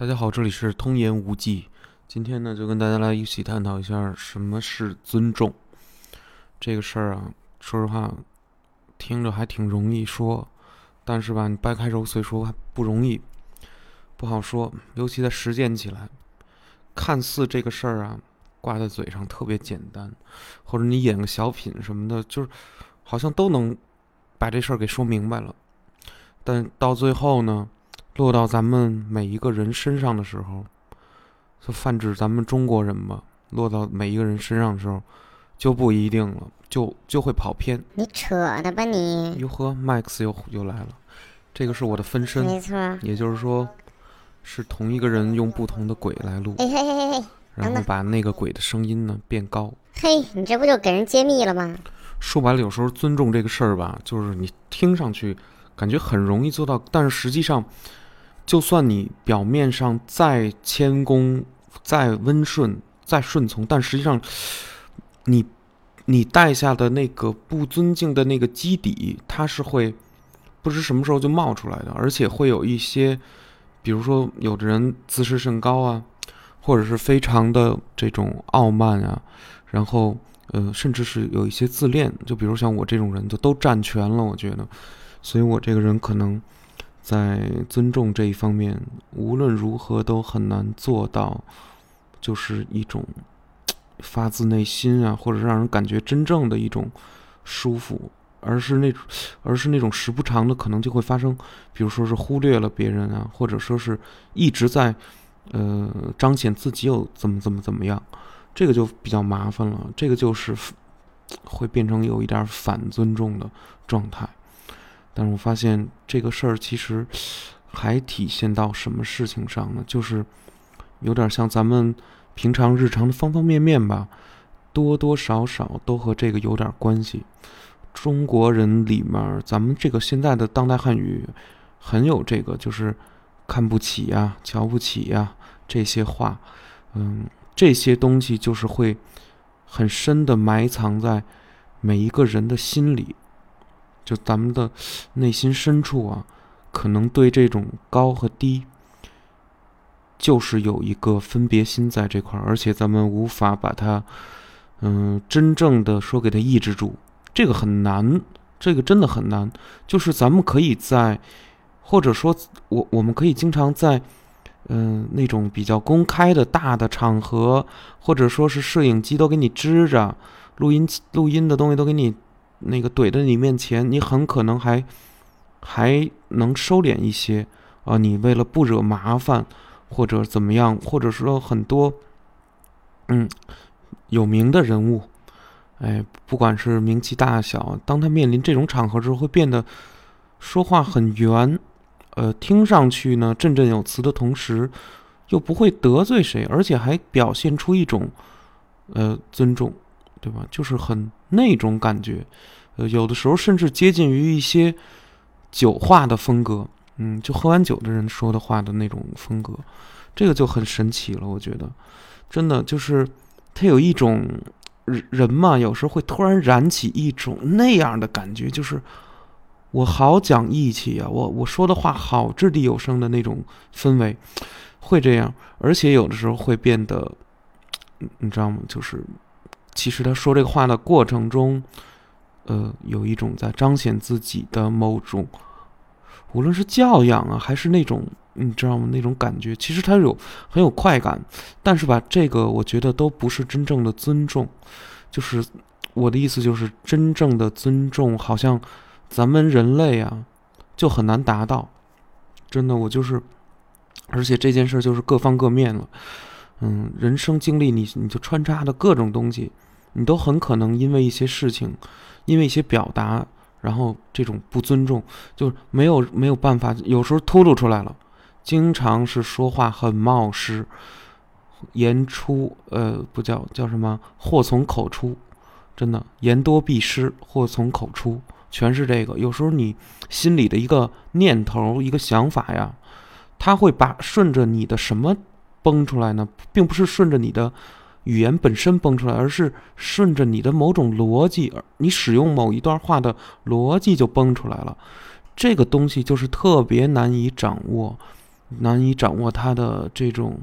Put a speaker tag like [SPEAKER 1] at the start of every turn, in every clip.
[SPEAKER 1] 大家好，这里是通言无忌。今天呢，就跟大家来一起探讨一下什么是尊重这个事儿啊。说实话，听着还挺容易说，但是吧，你掰开揉碎说还不容易，不好说。尤其在实践起来，看似这个事儿啊挂在嘴上特别简单，或者你演个小品什么的，就是好像都能把这事儿给说明白了。但到最后呢，落到咱们每一个人身上的时候，就泛指咱们中国人吧，落到每一个人身上的时候，就不一定了，就就会跑偏。
[SPEAKER 2] 你扯的吧你？
[SPEAKER 1] 哟呵，Max 又又来了，这个是我的分身，
[SPEAKER 2] 没错。
[SPEAKER 1] 也就是说，是同一个人用不同的鬼来录，
[SPEAKER 2] 嘿嘿嘿嘿嘿，
[SPEAKER 1] 然后把那个鬼的声音呢变高。
[SPEAKER 2] 嘿，你这不就给人揭秘了吗？
[SPEAKER 1] 说白了，有时候尊重这个事儿吧，就是你听上去感觉很容易做到，但是实际上，就算你表面上再谦恭、再温顺、再顺从，但实际上，你你带下的那个不尊敬的那个基底，它是会不知什么时候就冒出来的，而且会有一些，比如说有的人自视甚高啊，或者是非常的这种傲慢啊，然后。呃，甚至是有一些自恋，就比如像我这种人，就都占全了。我觉得，所以我这个人可能在尊重这一方面，无论如何都很难做到，就是一种发自内心啊，或者让人感觉真正的一种舒服，而是那，而是那种时不常的，可能就会发生，比如说是忽略了别人啊，或者说是一直在呃彰显自己有怎么怎么怎么样。这个就比较麻烦了，这个就是会变成有一点反尊重的状态。但是我发现这个事儿其实还体现到什么事情上呢？就是有点像咱们平常日常的方方面面吧，多多少少都和这个有点关系。中国人里面，咱们这个现在的当代汉语很有这个，就是看不起呀、瞧不起呀这些话，嗯。这些东西就是会很深的埋藏在每一个人的心里，就咱们的内心深处啊，可能对这种高和低，就是有一个分别心在这块儿，而且咱们无法把它，嗯，真正的说给它抑制住，这个很难，这个真的很难。就是咱们可以在，或者说，我我们可以经常在。嗯，那种比较公开的大的场合，或者说是摄影机都给你支着，录音录音的东西都给你那个怼在你面前，你很可能还还能收敛一些啊。你为了不惹麻烦，或者怎么样，或者说很多嗯有名的人物，哎，不管是名气大小，当他面临这种场合之后，会变得说话很圆。呃，听上去呢振振有词的同时，又不会得罪谁，而且还表现出一种呃尊重，对吧？就是很那种感觉，呃，有的时候甚至接近于一些酒话的风格，嗯，就喝完酒的人说的话的那种风格，这个就很神奇了。我觉得，真的就是他有一种人嘛，有时候会突然燃起一种那样的感觉，就是。我好讲义气呀，我我说的话好掷地有声的那种氛围，会这样，而且有的时候会变得，你知道吗？就是，其实他说这个话的过程中，呃，有一种在彰显自己的某种，无论是教养啊，还是那种你知道吗？那种感觉，其实他有很有快感，但是吧，这个我觉得都不是真正的尊重，就是我的意思就是真正的尊重，好像。咱们人类啊，就很难达到，真的，我就是，而且这件事就是各方各面了，嗯，人生经历你你就穿插的各种东西，你都很可能因为一些事情，因为一些表达，然后这种不尊重，就没有没有办法，有时候突露出来了，经常是说话很冒失，言出呃不叫叫什么，祸从口出，真的言多必失，祸从口出。全是这个，有时候你心里的一个念头、一个想法呀，他会把顺着你的什么崩出来呢？并不是顺着你的语言本身崩出来，而是顺着你的某种逻辑，而你使用某一段话的逻辑就崩出来了。这个东西就是特别难以掌握，难以掌握它的这种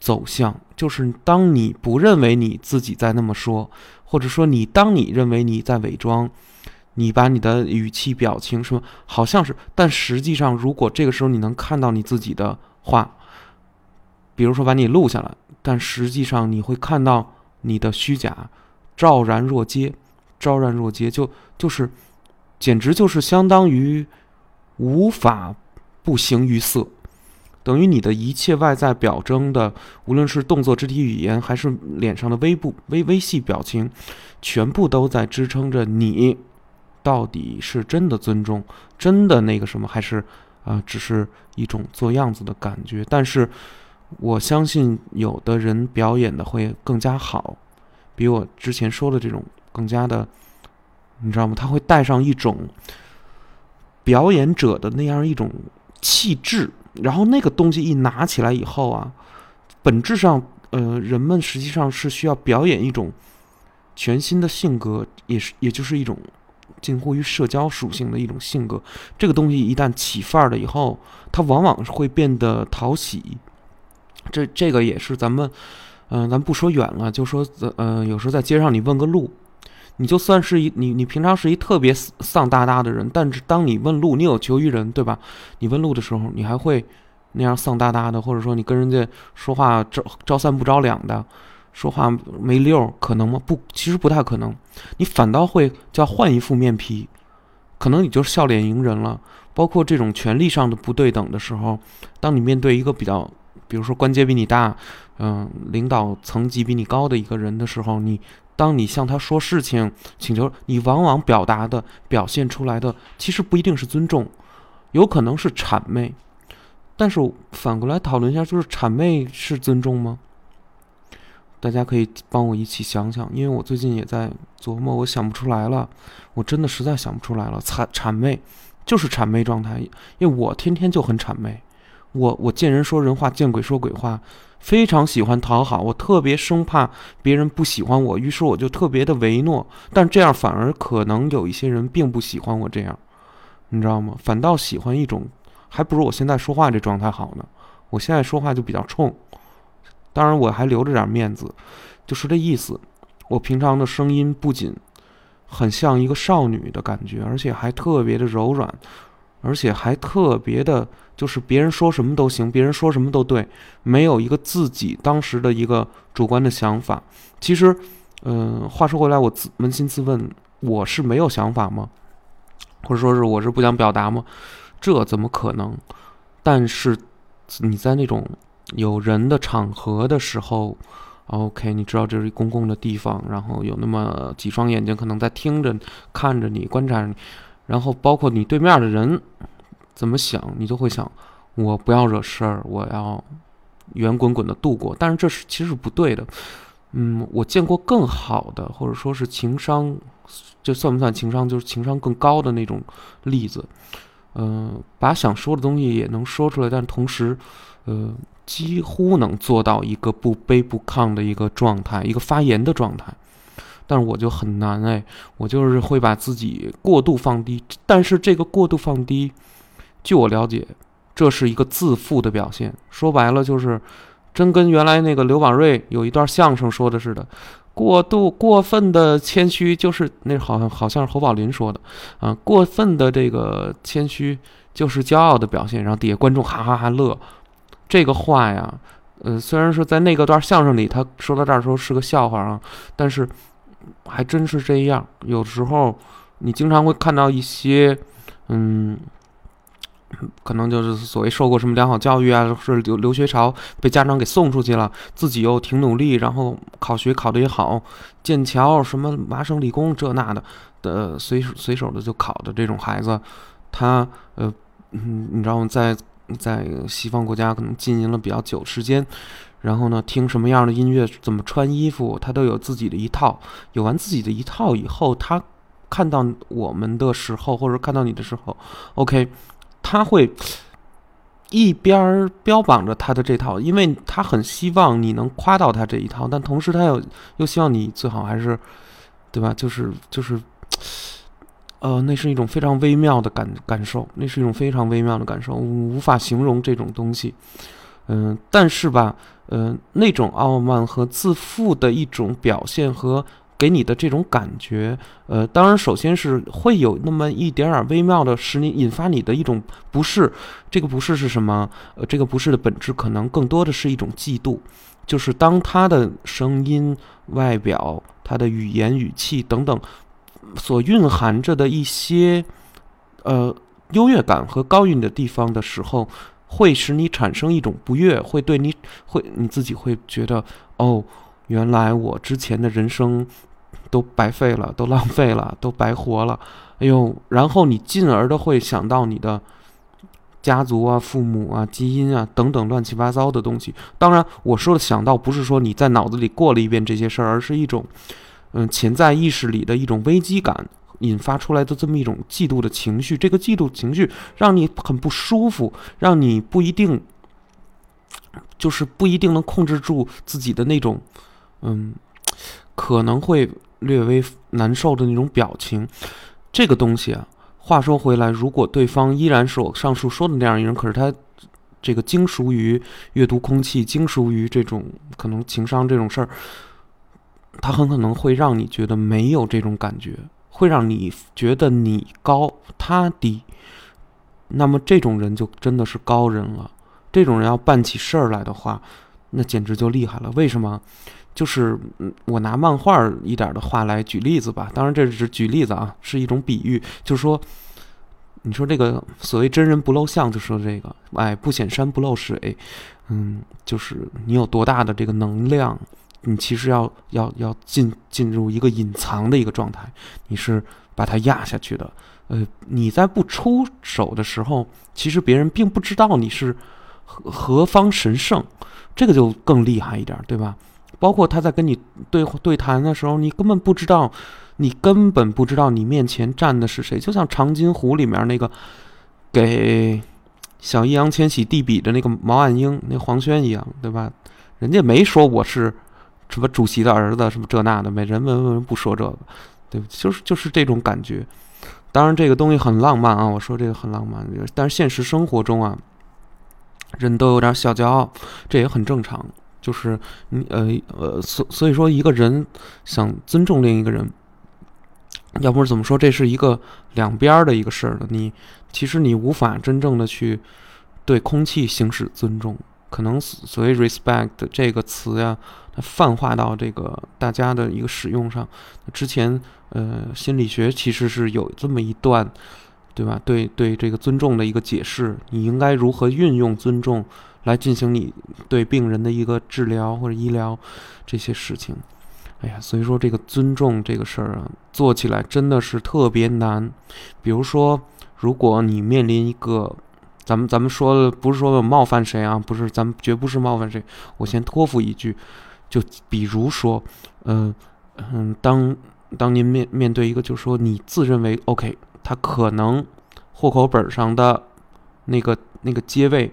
[SPEAKER 1] 走向。就是当你不认为你自己在那么说，或者说你当你认为你在伪装，你把你的语气、表情什么好像是，但实际上，如果这个时候你能看到你自己的话，比如说把你录下来，但实际上你会看到你的虚假，昭然若揭，昭然若揭，就就是，简直就是相当于无法不形于色。等于你的一切外在表征的，无论是动作、肢体语言，还是脸上的微部微微细表情，全部都在支撑着你，到底是真的尊重，真的那个什么，还是啊，只是一种做样子的感觉？但是我相信，有的人表演的会更加好，比我之前说的这种更加的，你知道吗？他会带上一种表演者的那样一种气质。然后那个东西一拿起来以后啊，本质上，呃，人们实际上是需要表演一种全新的性格，也是也就是一种近乎于社交属性的一种性格。这个东西一旦起范儿了以后，它往往会变得讨喜。这这个也是咱们，嗯，咱不说远了，就说，呃，有时候在街上你问个路。你就算是一你你平常是一特别丧哒哒的人，但是当你问路，你有求于人，对吧？你问路的时候，你还会那样丧哒哒的，或者说你跟人家说话招招三不招两的，说话没溜，可能吗？不，其实不太可能。你反倒会叫换一副面皮，可能你就笑脸迎人了。包括这种权力上的不对等的时候，当你面对一个比较，比如说官阶比你大，嗯，领导层级比你高的一个人的时候，你。当你向他说事情、请求，你往往表达的、表现出来的，其实不一定是尊重，有可能是谄媚。但是反过来讨论一下，就是谄媚是尊重吗？大家可以帮我一起想想，因为我最近也在琢磨，我想不出来了，我真的实在想不出来了。谄谄媚就是谄媚状态，因为我天天就很谄媚，我我见人说人话，见鬼说鬼话。非常喜欢讨好，我特别生怕别人不喜欢我，于是我就特别的唯诺。但这样反而可能有一些人并不喜欢我这样，你知道吗？反倒喜欢一种，还不如我现在说话这状态好呢。我现在说话就比较冲，当然我还留着点面子，就是这意思。我平常的声音不仅很像一个少女的感觉，而且还特别的柔软，而且还特别的。就是别人说什么都行，别人说什么都对，没有一个自己当时的一个主观的想法。其实，嗯，话说回来，我自扪心自问，我是没有想法吗？或者说是我是不想表达吗？这怎么可能？但是你在那种有人的场合的时候，OK，你知道这是公共的地方，然后有那么几双眼睛可能在听着、看着你、观察你，然后包括你对面的人。怎么想，你就会想，我不要惹事儿，我要圆滚滚的度过。但是这是其实是不对的。嗯，我见过更好的，或者说是情商，这算不算情商？就是情商更高的那种例子。嗯，把想说的东西也能说出来，但同时，呃，几乎能做到一个不卑不亢的一个状态，一个发言的状态。但是我就很难哎，我就是会把自己过度放低。但是这个过度放低。据我了解，这是一个自负的表现。说白了，就是真跟原来那个刘宝瑞有一段相声说的似的，过度过分的谦虚，就是那好像好像是侯宝林说的啊，过分的这个谦虚就是骄傲的表现。然后底下观众哈哈哈乐。这个话呀，呃，虽然是在那个段相声里他说到这儿时候是个笑话啊，但是还真是这样。有时候你经常会看到一些，嗯。可能就是所谓受过什么良好教育啊，是留留学潮被家长给送出去了，自己又挺努力，然后考学考得也好，剑桥什么麻省理工这那的的随随手的就考的这种孩子，他呃嗯，你知道吗？在在西方国家可能经营了比较久时间，然后呢，听什么样的音乐，怎么穿衣服，他都有自己的一套。有完自己的一套以后，他看到我们的时候，或者看到你的时候，OK。他会一边标榜着他的这套，因为他很希望你能夸到他这一套，但同时他又又希望你最好还是，对吧？就是就是呃，那是一种非常微妙的感感受，那是一种非常微妙的感受，无法形容这种东西。嗯，但是吧，呃，那种傲慢和自负的一种表现和给你的这种感觉，呃，当然首先是会有那么一点点微妙的，使你引发你的一种不适。这个不适是什么？呃，这个不适的本质可能更多的是一种嫉妒，就是当他的声音、外表、他的语言、语气等等。所蕴含着的一些，呃，优越感和高于你的地方的时候，会使你产生一种不悦，会对你会你自己会觉得，哦，原来我之前的人生都白费了，都浪费了，都白活了，哎呦，然后你进而的会想到你的家族啊、父母啊、基因啊等等乱七八糟的东西。当然，我说的想到不是说你在脑子里过了一遍这些事儿，而是一种。嗯，潜在意识里的一种危机感引发出来的这么一种嫉妒的情绪，这个嫉妒情绪让你很不舒服，让你不一定，就是不一定能控制住自己的那种，嗯，可能会略微难受的那种表情。这个东西啊，话说回来，如果对方依然是我上述说的那样一人，可是他这个精熟于阅读空气，精熟于这种可能情商这种事儿。他很可能会让你觉得没有这种感觉，会让你觉得你高他低。那么这种人就真的是高人了。这种人要办起事儿来的话，那简直就厉害了。为什么？就是我拿漫画一点的话来举例子吧。当然这只是举例子啊，是一种比喻。就是说，你说这个所谓真人不露相，就说这个，哎，不显山不露水。嗯，就是你有多大的这个能量。你其实要要要进进入一个隐藏的一个状态，你是把它压下去的。呃，你在不出手的时候，其实别人并不知道你是何何方神圣，这个就更厉害一点，对吧？包括他在跟你对对谈的时候，你根本不知道，你根本不知道你面前站的是谁。就像《长津湖》里面那个给小易烊千玺递笔的那个毛岸英，那黄轩一样，对吧？人家没说我是。什么主席的儿子，什么这那的，没人们为什么不说这个，对不？就是就是这种感觉。当然，这个东西很浪漫啊，我说这个很浪漫。但是现实生活中啊，人都有点小骄傲，这也很正常。就是你呃呃，所所以说，一个人想尊重另一个人，要不是怎么说，这是一个两边的一个事儿了。你其实你无法真正的去对空气行使尊重。可能所谓 respect 这个词呀，它泛化到这个大家的一个使用上。之前，呃，心理学其实是有这么一段，对吧？对对，这个尊重的一个解释，你应该如何运用尊重来进行你对病人的一个治疗或者医疗这些事情。哎呀，所以说这个尊重这个事儿啊，做起来真的是特别难。比如说，如果你面临一个。咱们咱们说的不是说冒犯谁啊，不是，咱们绝不是冒犯谁。我先托付一句，就比如说，嗯嗯，当当您面面对一个，就是说你自认为 OK，他可能户口本上的那个那个阶位，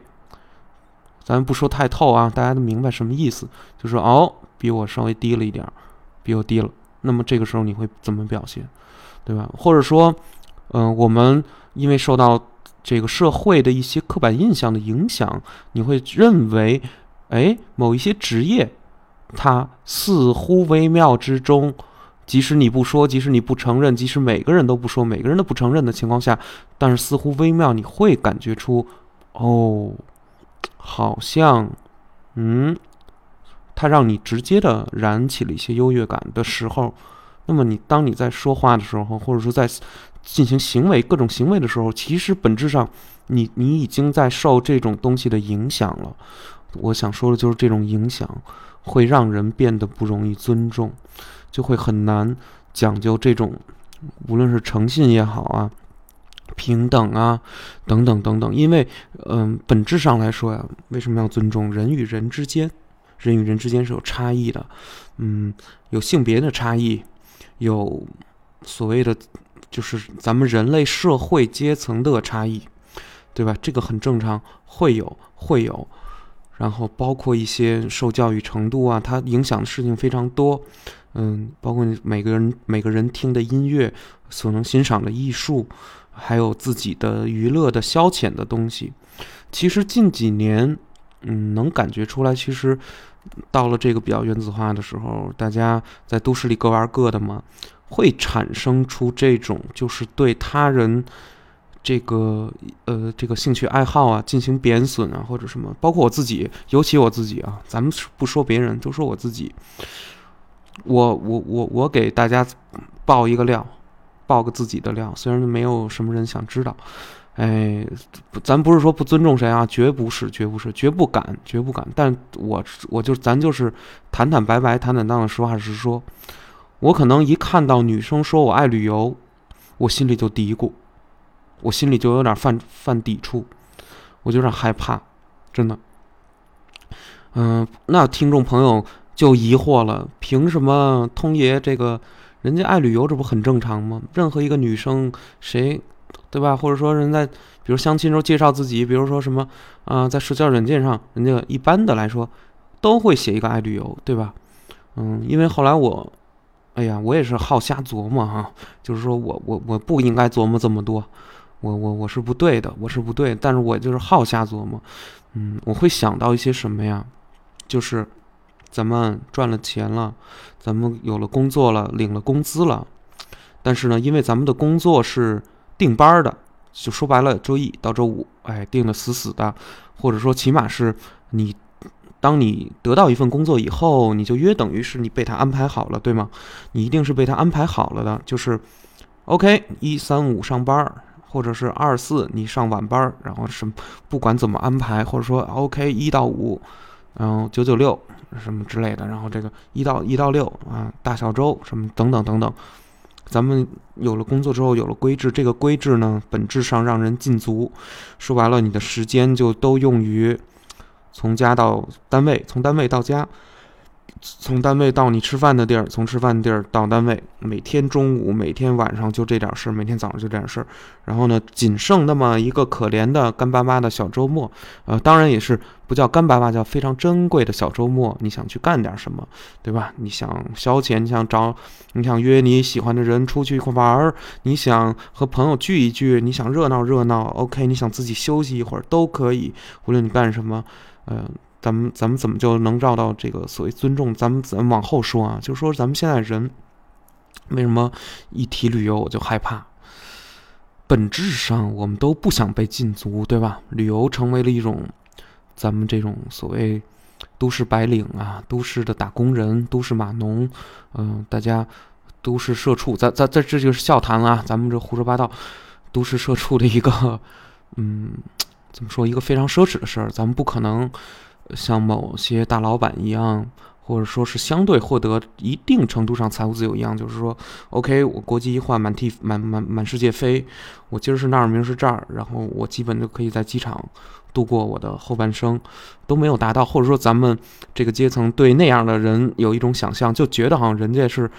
[SPEAKER 1] 咱不说太透啊，大家都明白什么意思，就说哦，比我稍微低了一点，比我低了，那么这个时候你会怎么表现，对吧？或者说，嗯，我们因为受到。这个社会的一些刻板印象的影响，你会认为，哎，某一些职业，它似乎微妙之中，即使你不说，即使你不承认，即使每个人都不说，每个人都不承认的情况下，但是似乎微妙，你会感觉出，哦，好像，嗯，它让你直接的燃起了一些优越感的时候，那么你当你在说话的时候，或者说在。进行行为各种行为的时候，其实本质上，你你已经在受这种东西的影响了。我想说的就是这种影响会让人变得不容易尊重，就会很难讲究这种，无论是诚信也好啊，平等啊，等等等等。因为，嗯，本质上来说呀，为什么要尊重人与人之间？人与人之间是有差异的，嗯，有性别的差异，有所谓的。就是咱们人类社会阶层的差异，对吧？这个很正常，会有会有，然后包括一些受教育程度啊，它影响的事情非常多。嗯，包括每个人每个人听的音乐，所能欣赏的艺术，还有自己的娱乐的消遣的东西。其实近几年，嗯，能感觉出来，其实到了这个比较原子化的时候，大家在都市里各玩各的嘛，会产生出这种就是对他人这个呃这个兴趣爱好啊进行贬损啊或者什么，包括我自己，尤其我自己啊，咱们不说别人，就说我自己，我我我我给大家爆一个料，爆个自己的料，虽然没有什么人想知道。哎，咱不是说不尊重谁啊，绝不是，绝不是，绝不敢，绝不敢。但我我就咱就是坦坦白白、坦坦荡荡、实话实说。我可能一看到女生说我爱旅游，我心里就嘀咕，我心里就有点犯犯抵触，我就有点害怕，真的。嗯，那听众朋友就疑惑了，凭什么通爷这个人家爱旅游，这不很正常吗？任何一个女生谁？对吧？或者说人在比如相亲时候介绍自己，比如说什么啊，在社交软件上，人家一般的来说都会写一个爱旅游，对吧？嗯，因为后来我，哎呀，我也是好瞎琢磨哈，就是说我我我不应该琢磨这么多，我我我是不对的，我是不对，但是我就是好瞎琢磨，嗯，我会想到一些什么呀？就是咱们赚了钱了，咱们有了工作了，领了工资了，但是呢，因为咱们的工作是。定班的，就说白了，周一到周五，哎，定的死死的，或者说起码是你，当你得到一份工作以后，你就约等于是你被他安排好了，对吗？你一定是被他安排好了的，就是，OK，一三五上班，或者是二四你上晚班，然后什么不管怎么安排，或者说 OK 一到五，然后九九六什么之类的，然后这个一到一到六啊，大小周什么等等等等。咱们有了工作之后，有了规制，这个规制呢，本质上让人禁足。说白了，你的时间就都用于从家到单位，从单位到家。从单位到你吃饭的地儿，从吃饭的地儿到单位，每天中午、每天晚上就这点事儿，每天早上就这点事儿。然后呢，仅剩那么一个可怜的干巴巴的小周末，呃，当然也是不叫干巴巴，叫非常珍贵的小周末。你想去干点什么，对吧？你想消遣，你想找，你想约你喜欢的人出去一块玩儿，你想和朋友聚一聚，你想热闹热闹，OK，你想自己休息一会儿都可以。无论你干什么，呃。咱们咱们怎么就能绕到这个所谓尊重？咱们咱往后说啊，就是说咱们现在人为什么一提旅游我就害怕？本质上我们都不想被禁足，对吧？旅游成为了一种咱们这种所谓都市白领啊，都市的打工人，都市码农，嗯，大家都市社畜，咱咱这这就是笑谈啊，咱们这胡说八道，都市社畜的一个嗯，怎么说一个非常奢侈的事儿，咱们不可能。像某些大老板一样，或者说是相对获得一定程度上财务自由一样，就是说，OK，我国籍一换，满地满满满世界飞，我今儿是那儿，明儿是这儿，然后我基本就可以在机场度过我的后半生，都没有达到，或者说咱们这个阶层对那样的人有一种想象，就觉得好像人家是。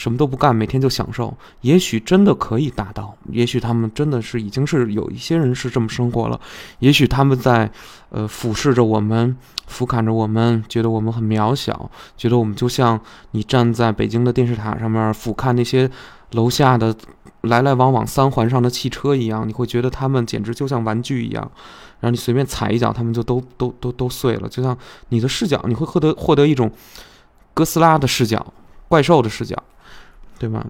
[SPEAKER 1] 什么都不干，每天就享受，也许真的可以达到，也许他们真的是已经是有一些人是这么生活了，也许他们在，呃，俯视着我们，俯瞰着我们，觉得我们很渺小，觉得我们就像你站在北京的电视塔上面俯瞰那些楼下的来来往往三环上的汽车一样，你会觉得他们简直就像玩具一样，然后你随便踩一脚，他们就都都都都碎了，就像你的视角，你会获得获得一种哥斯拉的视角，怪兽的视角。对吧？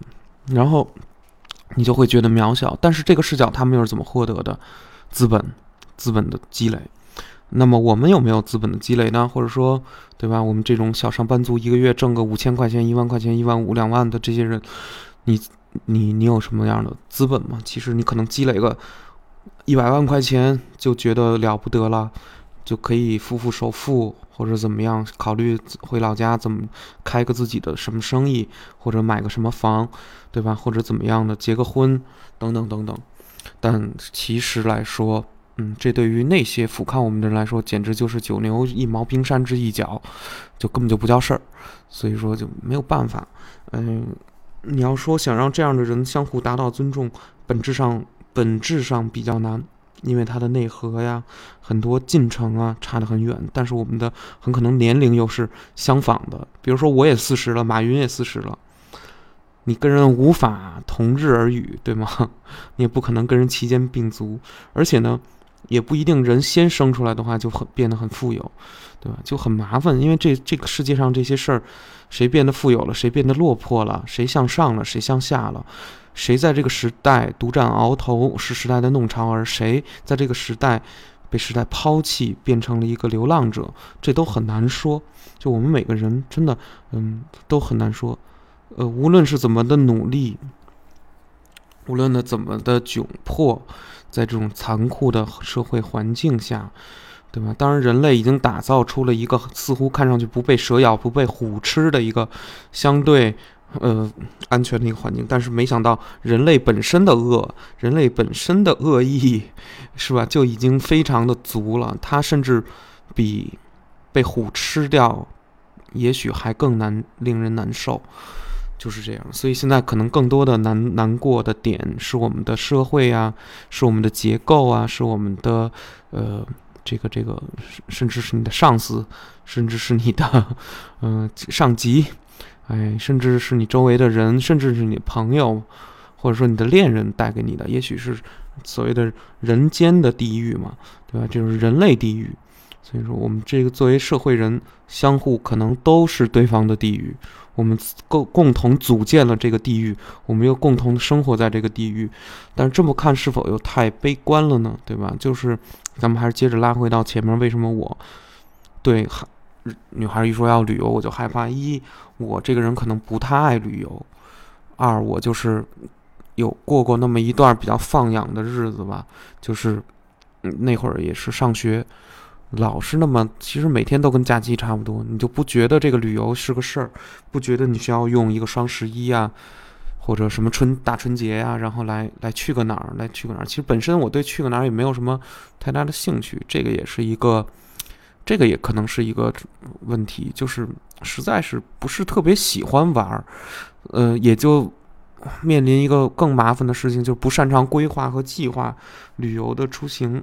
[SPEAKER 1] 然后你就会觉得渺小，但是这个视角他们又是怎么获得的？资本，资本的积累。那么我们有没有资本的积累呢？或者说，对吧？我们这种小上班族，一个月挣个五千块钱、一万块钱、一万五、两万的这些人，你你你有什么样的资本吗？其实你可能积累个一百万块钱就觉得了不得了。就可以付付首付，或者怎么样，考虑回老家怎么开个自己的什么生意，或者买个什么房，对吧？或者怎么样的结个婚，等等等等。但其实来说，嗯，这对于那些俯瞰我们的人来说，简直就是九牛一毛、冰山之一角，就根本就不叫事儿。所以说就没有办法。嗯，你要说想让这样的人相互达到尊重，本质上本质上比较难。因为它的内核呀，很多进程啊差得很远，但是我们的很可能年龄又是相仿的。比如说，我也四十了，马云也四十了，你跟人无法同日而语，对吗？你也不可能跟人齐肩并足，而且呢，也不一定人先生出来的话就很变得很富有，对吧？就很麻烦，因为这这个世界上这些事儿，谁变得富有了，谁变得落魄了，谁向上了，谁向下了，谁在这个时代独占鳌头是时代的弄潮儿，谁在这个时代被时代抛弃变成了一个流浪者，这都很难说。就我们每个人真的，嗯，都很难说。呃，无论是怎么的努力，无论呢怎么的窘迫，在这种残酷的社会环境下，对吧？当然，人类已经打造出了一个似乎看上去不被蛇咬、不被虎吃的一个相对呃安全的一个环境，但是没想到人类本身的恶，人类本身的恶意，是吧？就已经非常的足了。它甚至比被虎吃掉，也许还更难令人难受。就是这样，所以现在可能更多的难难过的点是我们的社会啊，是我们的结构啊，是我们的呃这个这个，甚至是你的上司，甚至是你的嗯上级，哎，甚至是你周围的人，甚至是你朋友，或者说你的恋人带给你的，也许是所谓的人间的地狱嘛，对吧？就是人类地狱。所以说，我们这个作为社会人，相互可能都是对方的地狱。我们共共同组建了这个地狱，我们又共同生活在这个地狱，但是这么看是否又太悲观了呢？对吧？就是咱们还是接着拉回到前面，为什么我对女孩一说要旅游我就害怕？一，我这个人可能不太爱旅游；二，我就是有过过那么一段比较放养的日子吧，就是那会儿也是上学。老是那么，其实每天都跟假期差不多，你就不觉得这个旅游是个事儿，不觉得你需要用一个双十一啊，或者什么春大春节呀，然后来来去个哪儿，来去个哪儿。其实本身我对去个哪儿也没有什么太大的兴趣，这个也是一个，这个也可能是一个问题，就是实在是不是特别喜欢玩儿，呃，也就面临一个更麻烦的事情，就不擅长规划和计划旅游的出行。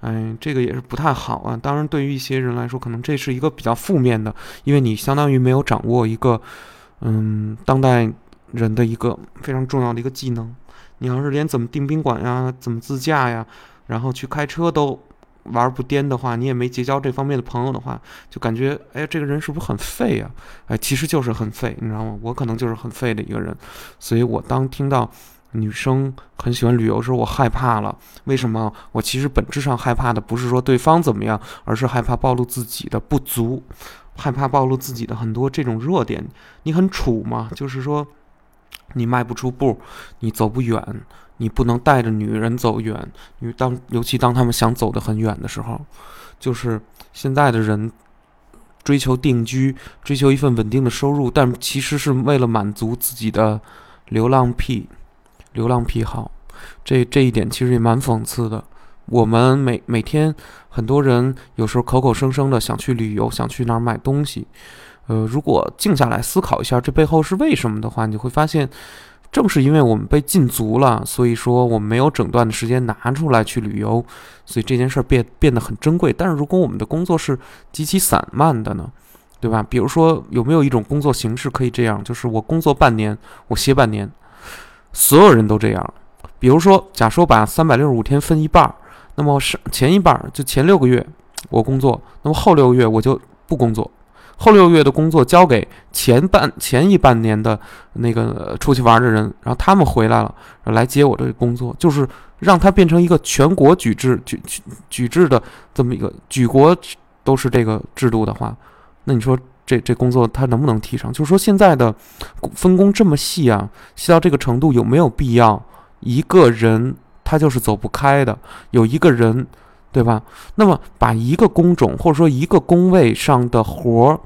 [SPEAKER 1] 哎，这个也是不太好啊。当然，对于一些人来说，可能这是一个比较负面的，因为你相当于没有掌握一个，嗯，当代人的一个非常重要的一个技能。你要是连怎么订宾馆呀、怎么自驾呀，然后去开车都玩不颠的话，你也没结交这方面的朋友的话，就感觉，哎，这个人是不是很废啊？哎，其实就是很废，你知道吗？我可能就是很废的一个人，所以我当听到。女生很喜欢旅游时候，我害怕了。为什么？我其实本质上害怕的不是说对方怎么样，而是害怕暴露自己的不足，害怕暴露自己的很多这种弱点。你很处嘛，就是说你迈不出步，你走不远，你不能带着女人走远。你当尤其当他们想走得很远的时候，就是现在的人追求定居，追求一份稳定的收入，但其实是为了满足自己的流浪癖。流浪癖好，这这一点其实也蛮讽刺的。我们每每天很多人有时候口口声声的想去旅游，想去哪儿买东西。呃，如果静下来思考一下这背后是为什么的话，你会发现，正是因为我们被禁足了，所以说我们没有整段的时间拿出来去旅游，所以这件事儿变变得很珍贵。但是如果我们的工作是极其散漫的呢，对吧？比如说有没有一种工作形式可以这样，就是我工作半年，我歇半年。所有人都这样，比如说，假说把三百六十五天分一半儿，那么是前一半儿就前六个月我工作，那么后六个月我就不工作，后六个月的工作交给前半前一半年的那个出去玩的人，然后他们回来了来接我这个工作，就是让它变成一个全国举制举举举制的这么一个举国都是这个制度的话，那你说？这这工作他能不能提上？就是说现在的分工这么细啊，细到这个程度，有没有必要一个人他就是走不开的？有一个人，对吧？那么把一个工种或者说一个工位上的活儿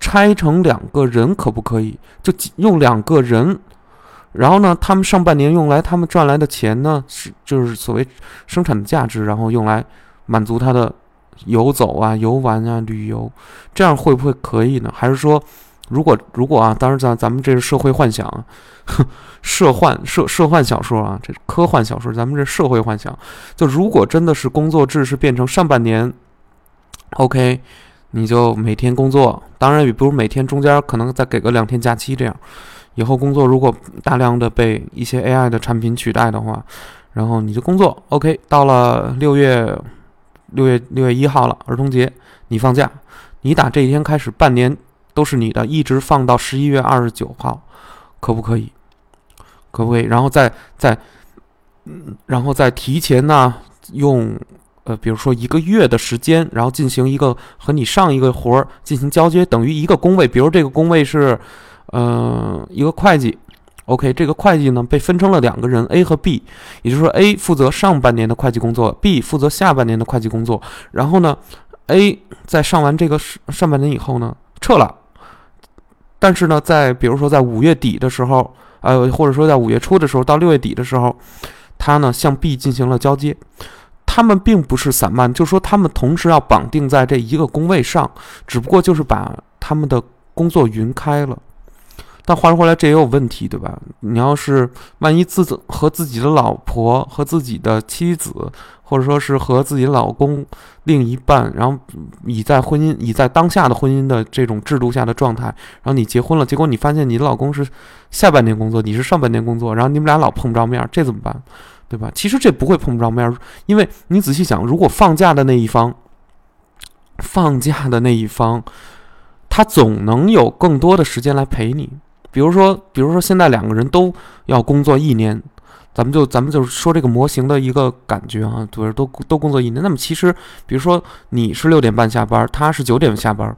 [SPEAKER 1] 拆成两个人，可不可以？就用两个人，然后呢，他们上半年用来他们赚来的钱呢，是就是所谓生产的价值，然后用来满足他的。游走啊，游玩啊，旅游，这样会不会可以呢？还是说，如果如果啊，当然咱咱们这是社会幻想啊，社幻社社幻小说啊，这是科幻小说，咱们这社会幻想，就如果真的是工作制是变成上半年，OK，你就每天工作，当然也不如每天中间可能再给个两天假期这样，以后工作如果大量的被一些 AI 的产品取代的话，然后你就工作 OK，到了六月六月六月一号了，儿童节你放假，你打这一天开始半年都是你的，一直放到十一月二十九号，可不可以？可不可以？然后再再，嗯，然后再提前呢用。呃，比如说一个月的时间，然后进行一个和你上一个活儿进行交接，等于一个工位。比如这个工位是，呃，一个会计。OK，这个会计呢被分成了两个人 A 和 B，也就是说 A 负责上半年的会计工作，B 负责下半年的会计工作。然后呢，A 在上完这个上半年以后呢撤了，但是呢，在比如说在五月底的时候，呃，或者说在五月初的时候到六月底的时候，他呢向 B 进行了交接。他们并不是散漫，就说他们同时要绑定在这一个工位上，只不过就是把他们的工作匀开了。但话说回来，这也有问题，对吧？你要是万一自己和自己的老婆、和自己的妻子，或者说是和自己老公、另一半，然后已在婚姻、已在当下的婚姻的这种制度下的状态，然后你结婚了，结果你发现你的老公是下半年工作，你是上半年工作，然后你们俩老碰不着面，这怎么办？对吧？其实这不会碰不着面，因为你仔细想，如果放假的那一方，放假的那一方，他总能有更多的时间来陪你。比如说，比如说现在两个人都要工作一年，咱们就咱们就是说这个模型的一个感觉啊，就是都都工作一年。那么其实，比如说你是六点半下班，他是九点下班，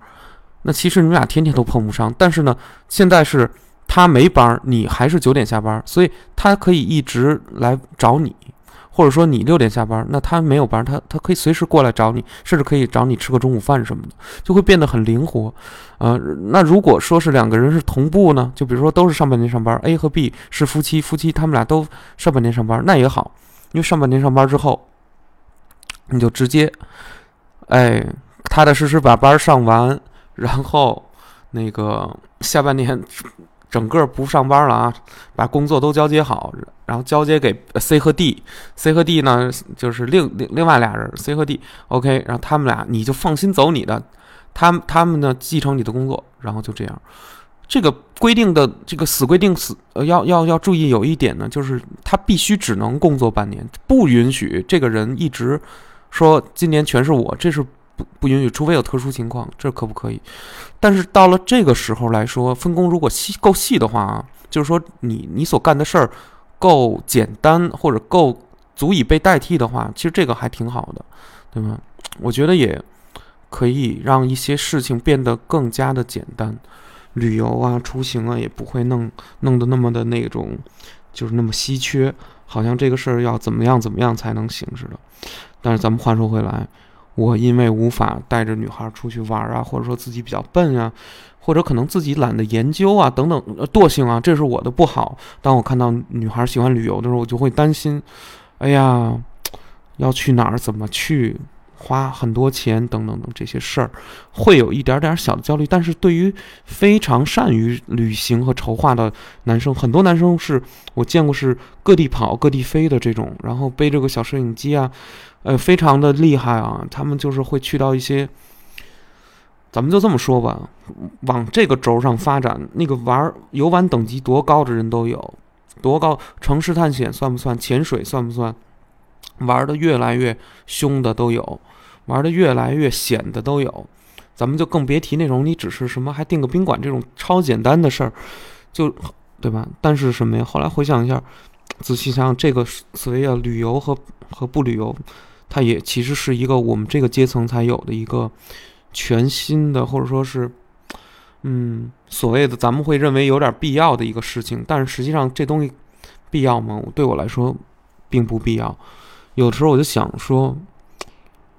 [SPEAKER 1] 那其实你们俩天天都碰不上。但是呢，现在是。他没班，你还是九点下班，所以他可以一直来找你，或者说你六点下班，那他没有班，他他可以随时过来找你，甚至可以找你吃个中午饭什么的，就会变得很灵活。呃，那如果说是两个人是同步呢，就比如说都是上半年上班，A 和 B 是夫妻，夫妻他们俩都上半年上班，那也好，因为上半年上班之后，你就直接，哎，踏踏实实把班上完，然后那个下半年。整个不上班了啊，把工作都交接好，然后交接给 C 和 D，C 和 D 呢就是另另另外俩人，C 和 D，OK，然后他们俩你就放心走你的，他他们呢继承你的工作，然后就这样。这个规定的这个死规定死，呃要要要注意有一点呢，就是他必须只能工作半年，不允许这个人一直说今年全是我，这是。不不允许，除非有特殊情况，这可不可以？但是到了这个时候来说，分工如果细够细的话啊，就是说你你所干的事儿够简单或者够足以被代替的话，其实这个还挺好的，对吗？我觉得也可以让一些事情变得更加的简单，旅游啊、出行啊也不会弄弄得那么的那种，就是那么稀缺，好像这个事儿要怎么样怎么样才能行似的。但是咱们话说回来。我因为无法带着女孩出去玩啊，或者说自己比较笨啊，或者可能自己懒得研究啊，等等，惰性啊，这是我的不好。当我看到女孩喜欢旅游的时候，我就会担心，哎呀，要去哪儿，怎么去，花很多钱，等等等这些事儿，会有一点点小的焦虑。但是对于非常善于旅行和筹划的男生，很多男生是我见过是各地跑、各地飞的这种，然后背着个小摄影机啊。呃，非常的厉害啊！他们就是会去到一些，咱们就这么说吧，往这个轴上发展，那个玩游玩等级多高的人都有，多高？城市探险算不算？潜水算不算？玩的越来越凶的都有，玩的越来越险的都有，咱们就更别提那种你只是什么还订个宾馆这种超简单的事儿，就对吧？但是什么呀？后来回想一下，仔细想想，这个所谓的旅游和和不旅游。它也其实是一个我们这个阶层才有的一个全新的，或者说是，嗯，所谓的咱们会认为有点必要的一个事情。但是实际上这东西必要吗？对我来说并不必要。有的时候我就想说，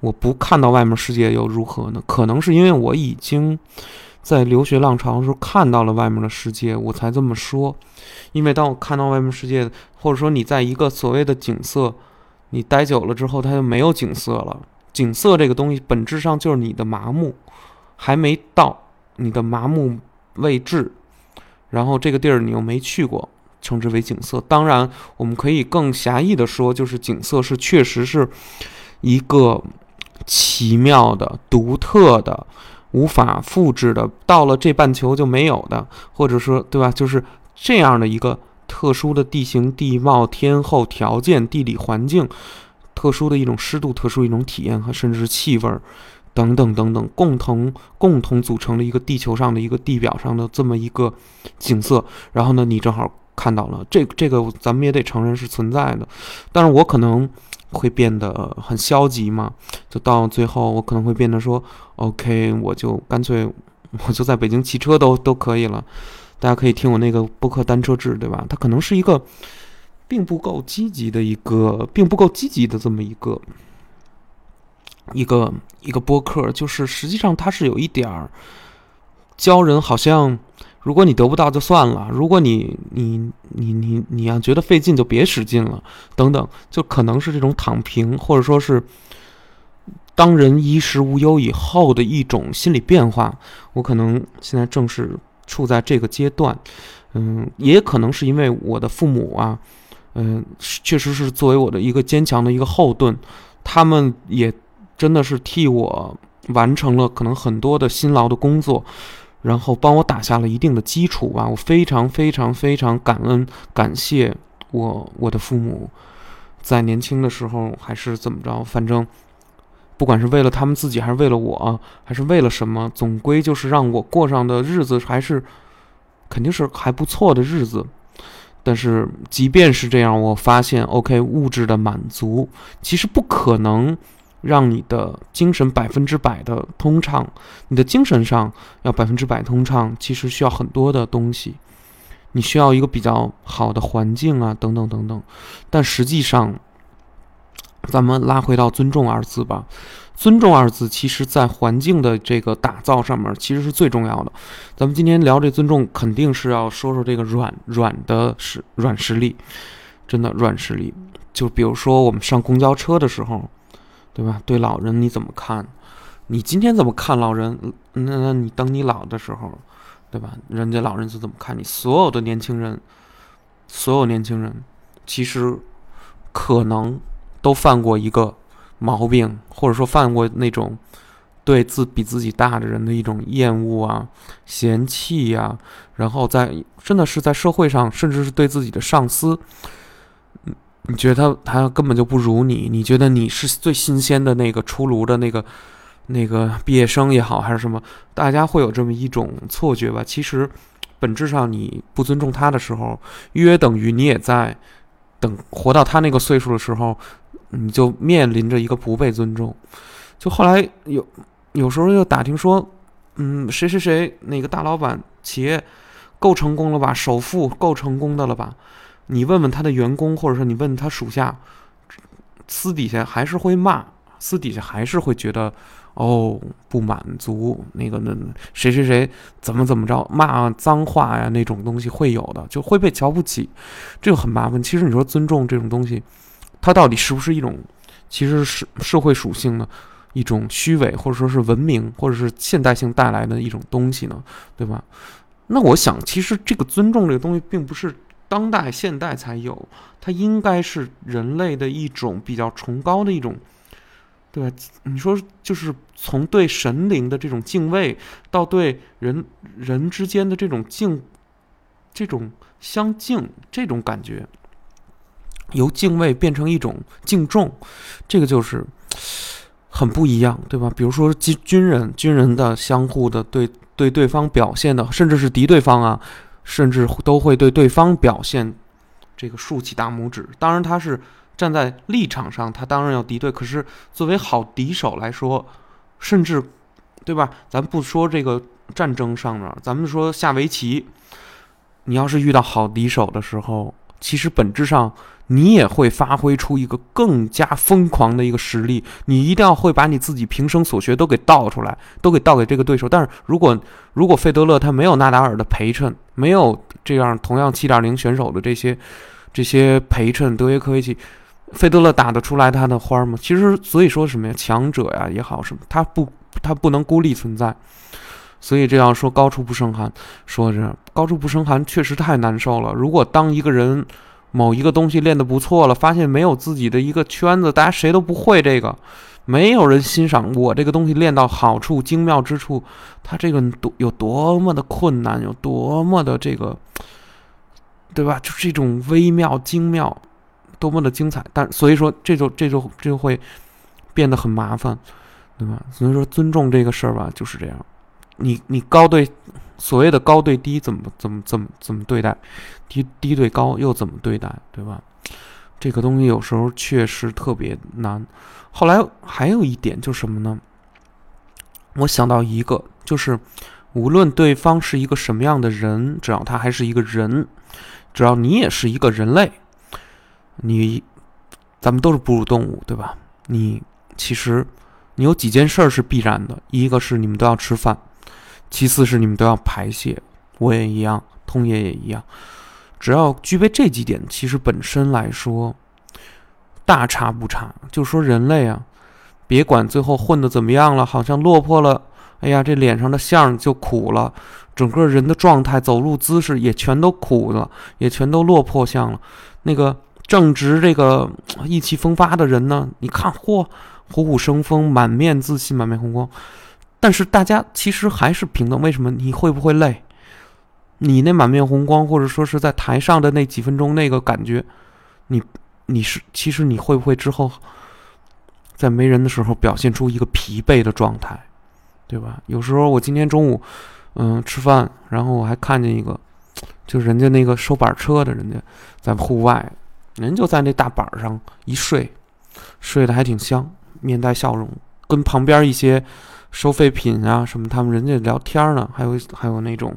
[SPEAKER 1] 我不看到外面世界又如何呢？可能是因为我已经在留学浪潮的时候看到了外面的世界，我才这么说。因为当我看到外面世界，或者说你在一个所谓的景色。你待久了之后，它就没有景色了。景色这个东西本质上就是你的麻木，还没到你的麻木位置，然后这个地儿你又没去过，称之为景色。当然，我们可以更狭义的说，就是景色是确实是一个奇妙的、独特的、无法复制的，到了这半球就没有的，或者说，对吧？就是这样的一个特殊的地形地貌、天候条件、地理环境，特殊的一种湿度、特殊一种体验和甚至是气味儿等等等等，共同共同组成了一个地球上的一个地表上的这么一个景色。然后呢，你正好看到了这这个，咱们也得承认是存在的。但是我可能会变得很消极嘛，就到最后我可能会变得说，OK，我就干脆 我就在北京骑车都都可以了。大家可以听我那个播客单车志，对吧？它可能是一个并不够积极的一个，并不够积极的这么一个一个一个播客，就是实际上它是有一点儿教人，好像如果你得不到就算了，如果你你你你你要觉得费劲就别使劲了，等等，就可能是这种躺平，或者说是当人衣食无忧以后的一种心理变化。我可能现在正是。处在这个阶段，嗯，也可能是因为我的父母啊，嗯，确实是作为我的一个坚强的一个后盾，他们也真的是替我完成了可能很多的辛劳的工作，然后帮我打下了一定的基础吧。我非常非常非常感恩感谢我我的父母，在年轻的时候还是怎么着，反正。不管是为了他们自己，还是为了我，还是为了什么，总归就是让我过上的日子还是肯定是还不错的日子。但是即便是这样，我发现，OK，物质的满足其实不可能让你的精神百分之百的通畅。你的精神上要百分之百通畅，其实需要很多的东西。你需要一个比较好的环境啊，等等等等。但实际上。咱们拉回到“尊重”二字吧，“尊重”二字其实在环境的这个打造上面其实是最重要的。咱们今天聊这尊重，肯定是要说说这个软软的实软实力，真的软实力。就比如说我们上公交车的时候，对吧？对老人你怎么看？你今天怎么看老人？那那你等你老的时候，对吧？人家老人是怎么看你？所有的年轻人，所有年轻人，其实可能。都犯过一个毛病，或者说犯过那种对自比自己大的人的一种厌恶啊、嫌弃呀，然后在真的是在社会上，甚至是对自己的上司，你觉得他他根本就不如你，你觉得你是最新鲜的那个出炉的那个那个毕业生也好，还是什么，大家会有这么一种错觉吧？其实本质上你不尊重他的时候，约等于你也在等活到他那个岁数的时候。你就面临着一个不被尊重，就后来有有时候又打听说，嗯，谁谁谁那个大老板企业够成功了吧，首富够成功的了吧？你问问他的员工，或者说你问他属下，私底下还是会骂，私底下还是会觉得哦不满足，那个那谁谁谁怎么怎么着，骂脏话呀那种东西会有的，就会被瞧不起，这个很麻烦。其实你说尊重这种东西。它到底是不是一种，其实是社会属性的一种虚伪，或者说是文明，或者是现代性带来的一种东西呢？对吧？那我想，其实这个尊重这个东西，并不是当代现代才有，它应该是人类的一种比较崇高的一种，对吧？你说，就是从对神灵的这种敬畏，到对人人之间的这种敬，这种相敬，这种感觉。由敬畏变成一种敬重，这个就是很不一样，对吧？比如说军军人，军人的相互的对对对方表现的，甚至是敌对方啊，甚至都会对对方表现这个竖起大拇指。当然，他是站在立场上，他当然要敌对。可是作为好敌手来说，甚至对吧？咱不说这个战争上面，咱们说下围棋，你要是遇到好敌手的时候，其实本质上。你也会发挥出一个更加疯狂的一个实力，你一定要会把你自己平生所学都给倒出来，都给倒给这个对手。但是如果如果费德勒他没有纳达尔的陪衬，没有这样同样七点零选手的这些这些陪衬，德约科维奇，费德勒打得出来他的花吗？其实所以说什么呀，强者呀也好什么，他不他不能孤立存在。所以这样说高处不胜寒，说着高处不胜寒确实太难受了。如果当一个人。某一个东西练得不错了，发现没有自己的一个圈子，大家谁都不会这个，没有人欣赏我这个东西练到好处、精妙之处，它这个多有多么的困难，有多么的这个对吧？就这种微妙精妙，多么的精彩。但所以说，这就这就这就会变得很麻烦，对吧？所以说，尊重这个事儿吧，就是这样。你你高对所谓的高对低，怎么怎么怎么怎么对待？低低对高又怎么对待？对吧？这个东西有时候确实特别难。后来还有一点就是什么呢？我想到一个，就是无论对方是一个什么样的人，只要他还是一个人，只要你也是一个人类，你咱们都是哺乳动物，对吧？你其实你有几件事儿是必然的，一个是你们都要吃饭，其次是你们都要排泄，我也一样，通爷也一样。只要具备这几点，其实本身来说大差不差。就说人类啊，别管最后混的怎么样了，好像落魄了，哎呀，这脸上的相就苦了，整个人的状态、走路姿势也全都苦了，也全都落魄相了。那个正直、这个意气风发的人呢，你看，嚯，虎虎生风，满面自信，满面红光。但是大家其实还是平等。为什么？你会不会累？你那满面红光，或者说是在台上的那几分钟那个感觉，你你是其实你会不会之后在没人的时候表现出一个疲惫的状态，对吧？有时候我今天中午嗯吃饭，然后我还看见一个，就人家那个收板车的人家在户外，人就在那大板上一睡，睡得还挺香，面带笑容，跟旁边一些收废品啊什么他们人家聊天呢，还有还有那种。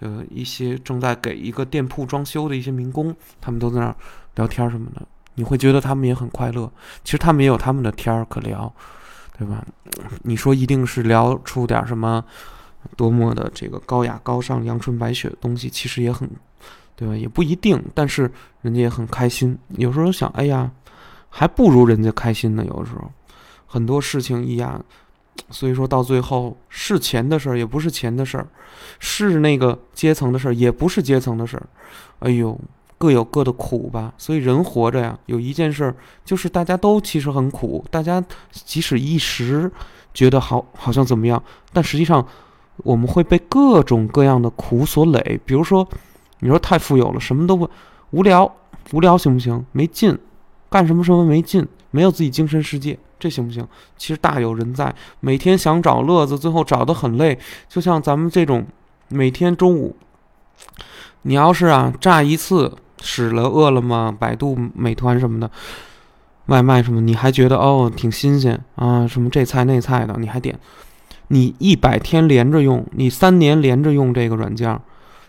[SPEAKER 1] 呃，一些正在给一个店铺装修的一些民工，他们都在那儿聊天什么的，你会觉得他们也很快乐。其实他们也有他们的天儿可聊，对吧？你说一定是聊出点什么多么的这个高雅高尚、阳春白雪的东西，其实也很，对吧？也不一定，但是人家也很开心。有时候想，哎呀，还不如人家开心呢。有时候很多事情一样。所以说到最后是钱的事儿，也不是钱的事儿；是那个阶层的事儿，也不是阶层的事儿。哎呦，各有各的苦吧。所以人活着呀，有一件事儿，就是大家都其实很苦。大家即使一时觉得好，好像怎么样，但实际上我们会被各种各样的苦所累。比如说，你说太富有了，什么都不无聊，无聊行不行？没劲，干什么什么没劲，没有自己精神世界。这行不行？其实大有人在，每天想找乐子，最后找得很累。就像咱们这种，每天中午，你要是啊炸一次，使了饿了么、百度、美团什么的，外卖什么，你还觉得哦挺新鲜啊，什么这菜那菜的，你还点。你一百天连着用，你三年连着用这个软件，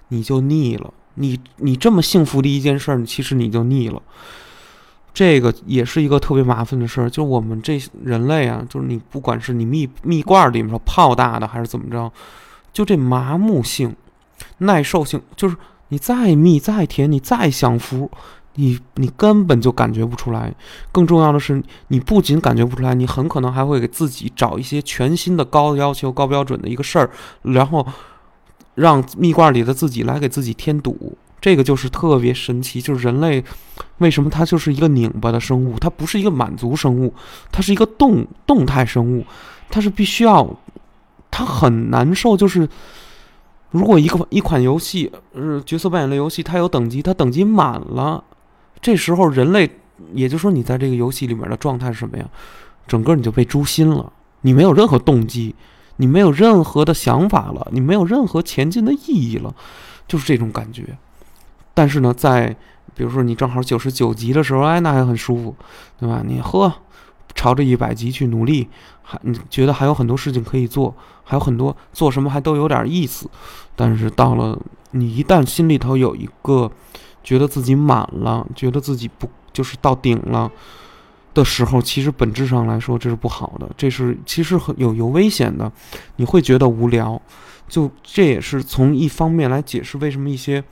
[SPEAKER 1] 你就腻了。你你这么幸福的一件事儿，其实你就腻了。这个也是一个特别麻烦的事儿，就是我们这人类啊，就是你不管是你蜜蜜罐里面说泡大的还是怎么着，就这麻木性、耐受性，就是你再蜜再甜，你再享福，你你根本就感觉不出来。更重要的是，你不仅感觉不出来，你很可能还会给自己找一些全新的高要求、高标准的一个事儿，然后让蜜罐里的自己来给自己添堵。这个就是特别神奇，就是人类为什么它就是一个拧巴的生物？它不是一个满足生物，它是一个动动态生物，它是必须要，它很难受。就是如果一个一款游戏，呃，角色扮演类游戏，它有等级，它等级满了，这时候人类，也就是说你在这个游戏里面的状态是什么呀？整个你就被诛心了，你没有任何动机，你没有任何的想法了，你没有任何前进的意义了，就是这种感觉。但是呢，在比如说你正好九十九级的时候，哎，那还很舒服，对吧？你呵，朝着一百级去努力，还你觉得还有很多事情可以做，还有很多做什么还都有点意思。但是到了你一旦心里头有一个觉得自己满了，觉得自己不就是到顶了的时候，其实本质上来说这是不好的，这是其实很有有危险的。你会觉得无聊，就这也是从一方面来解释为什么一些。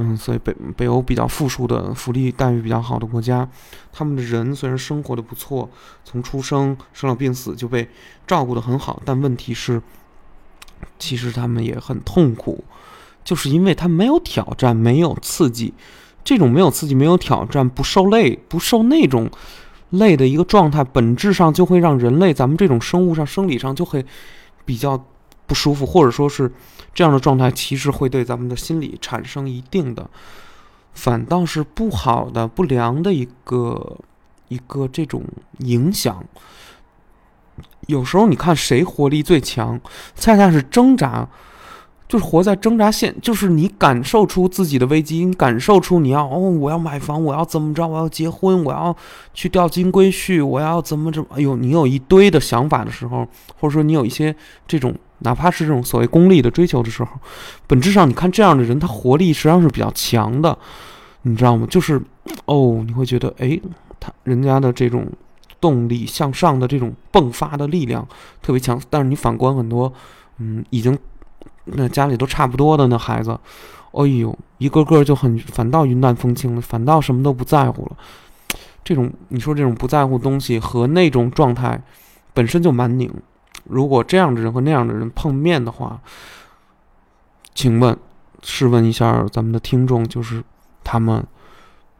[SPEAKER 1] 嗯，所以北北欧比较富庶的、福利待遇比较好的国家，他们的人虽然生活的不错，从出生、生老病死就被照顾的很好，但问题是，其实他们也很痛苦，就是因为他没有挑战、没有刺激，这种没有刺激、没有挑战、不受累、不受那种累的一个状态，本质上就会让人类咱们这种生物上、生理上就会比较不舒服，或者说是。这样的状态其实会对咱们的心理产生一定的反倒是不好的、不良的一个一个这种影响。有时候你看谁活力最强，恰恰是挣扎。就是活在挣扎线，就是你感受出自己的危机，你感受出你要哦，我要买房，我要怎么着，我要结婚，我要去钓金龟婿，我要怎么着？哎呦，你有一堆的想法的时候，或者说你有一些这种哪怕是这种所谓功利的追求的时候，本质上你看这样的人，他活力实际上是比较强的，你知道吗？就是哦，你会觉得哎，他人家的这种动力向上的这种迸发的力量特别强，但是你反观很多，嗯，已经。那家里都差不多的那孩子，哎呦，一个个就很反倒云淡风轻了，反倒什么都不在乎了。这种你说这种不在乎东西和那种状态本身就蛮拧。如果这样的人和那样的人碰面的话，请问，试问一下咱们的听众，就是他们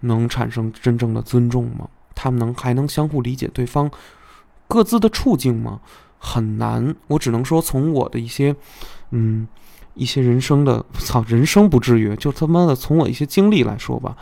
[SPEAKER 1] 能产生真正的尊重吗？他们能还能相互理解对方各自的处境吗？很难。我只能说从我的一些。嗯，一些人生的操，人生不至于，就他妈的从我一些经历来说吧，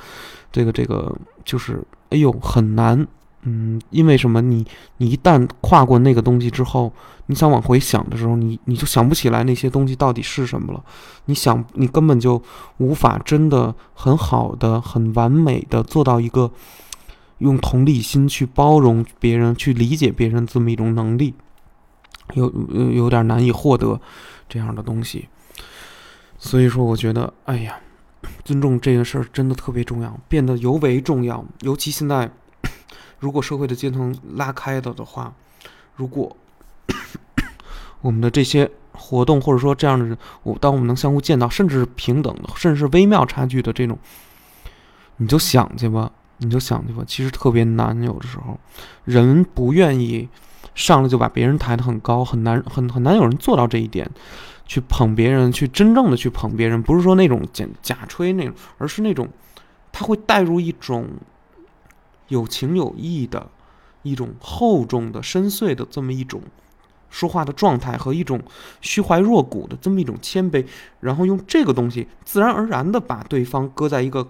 [SPEAKER 1] 这个这个就是，哎呦，很难。嗯，因为什么？你你一旦跨过那个东西之后，你想往回想的时候，你你就想不起来那些东西到底是什么了。你想，你根本就无法真的很好的、很完美的做到一个用同理心去包容别人、去理解别人这么一种能力，有有有点难以获得。这样的东西，所以说，我觉得，哎呀，尊重这件事儿真的特别重要，变得尤为重要。尤其现在，如果社会的阶层拉开了的话，如果我们的这些活动，或者说这样的人，我当我们能相互见到，甚至是平等的，甚至是微妙差距的这种，你就想去吧，你就想去吧。其实特别难，有的时候，人不愿意。上来就把别人抬得很高，很难，很很难有人做到这一点，去捧别人，去真正的去捧别人，不是说那种假假吹那种，而是那种，他会带入一种有情有义的一种厚重的、深邃的这么一种说话的状态和一种虚怀若谷的这么一种谦卑，然后用这个东西自然而然的把对方搁在一个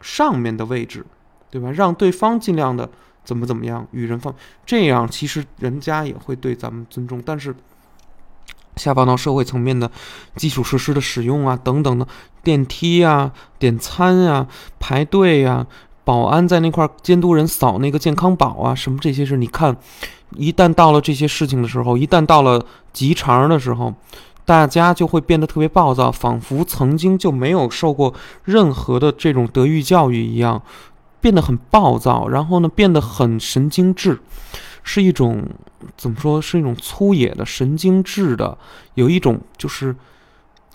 [SPEAKER 1] 上面的位置，对吧？让对方尽量的。怎么怎么样与人放这样，其实人家也会对咱们尊重。但是下放到社会层面的基础设施的使用啊，等等的电梯呀、点餐呀、排队呀、保安在那块监督人扫那个健康宝啊，什么这些事，你看，一旦到了这些事情的时候，一旦到了急茬的时候，大家就会变得特别暴躁，仿佛曾经就没有受过任何的这种德育教育一样。变得很暴躁，然后呢，变得很神经质，是一种怎么说？是一种粗野的、神经质的，有一种就是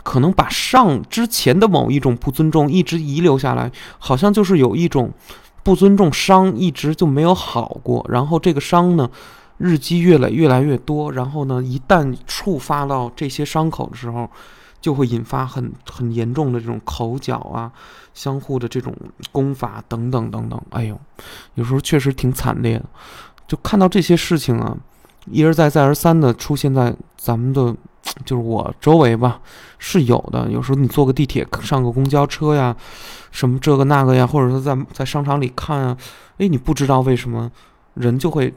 [SPEAKER 1] 可能把上之前的某一种不尊重一直遗留下来，好像就是有一种不尊重伤一直就没有好过，然后这个伤呢日积月累越来越多，然后呢一旦触发到这些伤口的时候。就会引发很很严重的这种口角啊，相互的这种攻法等等等等。哎呦，有时候确实挺惨烈的。就看到这些事情啊，一而再再而三的出现在咱们的，就是我周围吧，是有的。有时候你坐个地铁，上个公交车呀，什么这个那个呀，或者说在在商场里看啊，哎，你不知道为什么人就会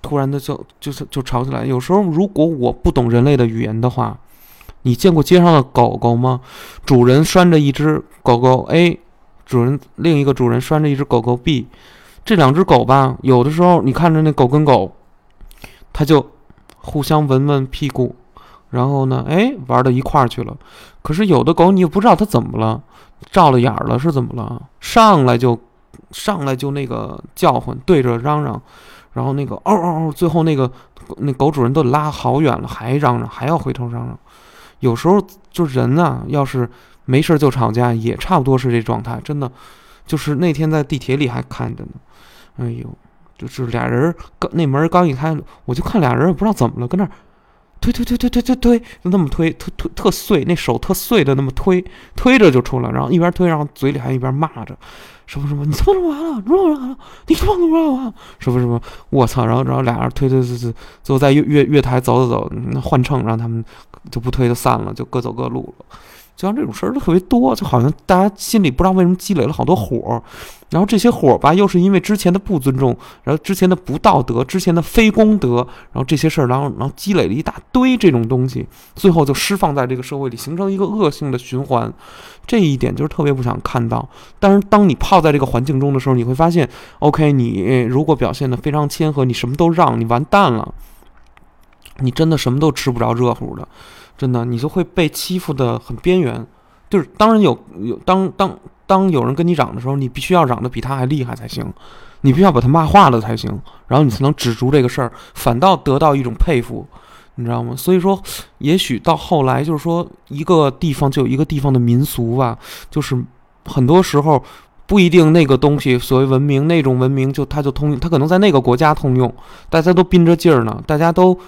[SPEAKER 1] 突然的就就是就吵起来。有时候如果我不懂人类的语言的话。你见过街上的狗狗吗？主人拴着一只狗狗 A，主人另一个主人拴着一只狗狗 B，这两只狗吧，有的时候你看着那狗跟狗，它就互相闻闻屁股，然后呢，哎，玩到一块儿去了。可是有的狗你也不知道它怎么了，照了眼了是怎么了？上来就上来就那个叫唤，对着嚷嚷，然后那个嗷嗷嗷，最后那个那狗主人都拉好远了，还嚷嚷，还要回头嚷嚷。有时候就人呢，要是没事就吵架，也差不多是这状态。真的，就是那天在地铁里还看着呢。哎呦，就是俩人刚那门刚一开，我就看俩人也不知道怎么了，跟那儿推推推推推推推，就那么推，推推特碎，那手特碎的那么推，推着就出来，然后一边推，然后嘴里还一边骂着。什么什么？你他妈怎么完了？怎么完了？你他妈怎么完了？什么什么？我操！然后然后俩人推推推推，最后在月月月台走走走，换乘，让他们就不推就散了，就各走各路了。就像这种事儿都特别多，就好像大家心里不知道为什么积累了好多火，然后这些火吧，又是因为之前的不尊重，然后之前的不道德，之前的非功德，然后这些事儿，然后然后积累了一大堆这种东西，最后就释放在这个社会里，形成一个恶性的循环。这一点就是特别不想看到。但是当你泡在这个环境中的时候，你会发现，OK，你如果表现得非常谦和，你什么都让，你完蛋了，你真的什么都吃不着热乎的。真的，你就会被欺负的很边缘，就是当然有有当当当有人跟你嚷的时候，你必须要嚷的比他还厉害才行，你必须要把他骂化了才行，然后你才能止住这个事儿，反倒得到一种佩服，你知道吗？所以说，也许到后来就是说，一个地方就有一个地方的民俗吧，就是很多时候不一定那个东西所谓文明那种文明就它就通用，它可能在那个国家通用，大家都憋着劲儿呢，大家都。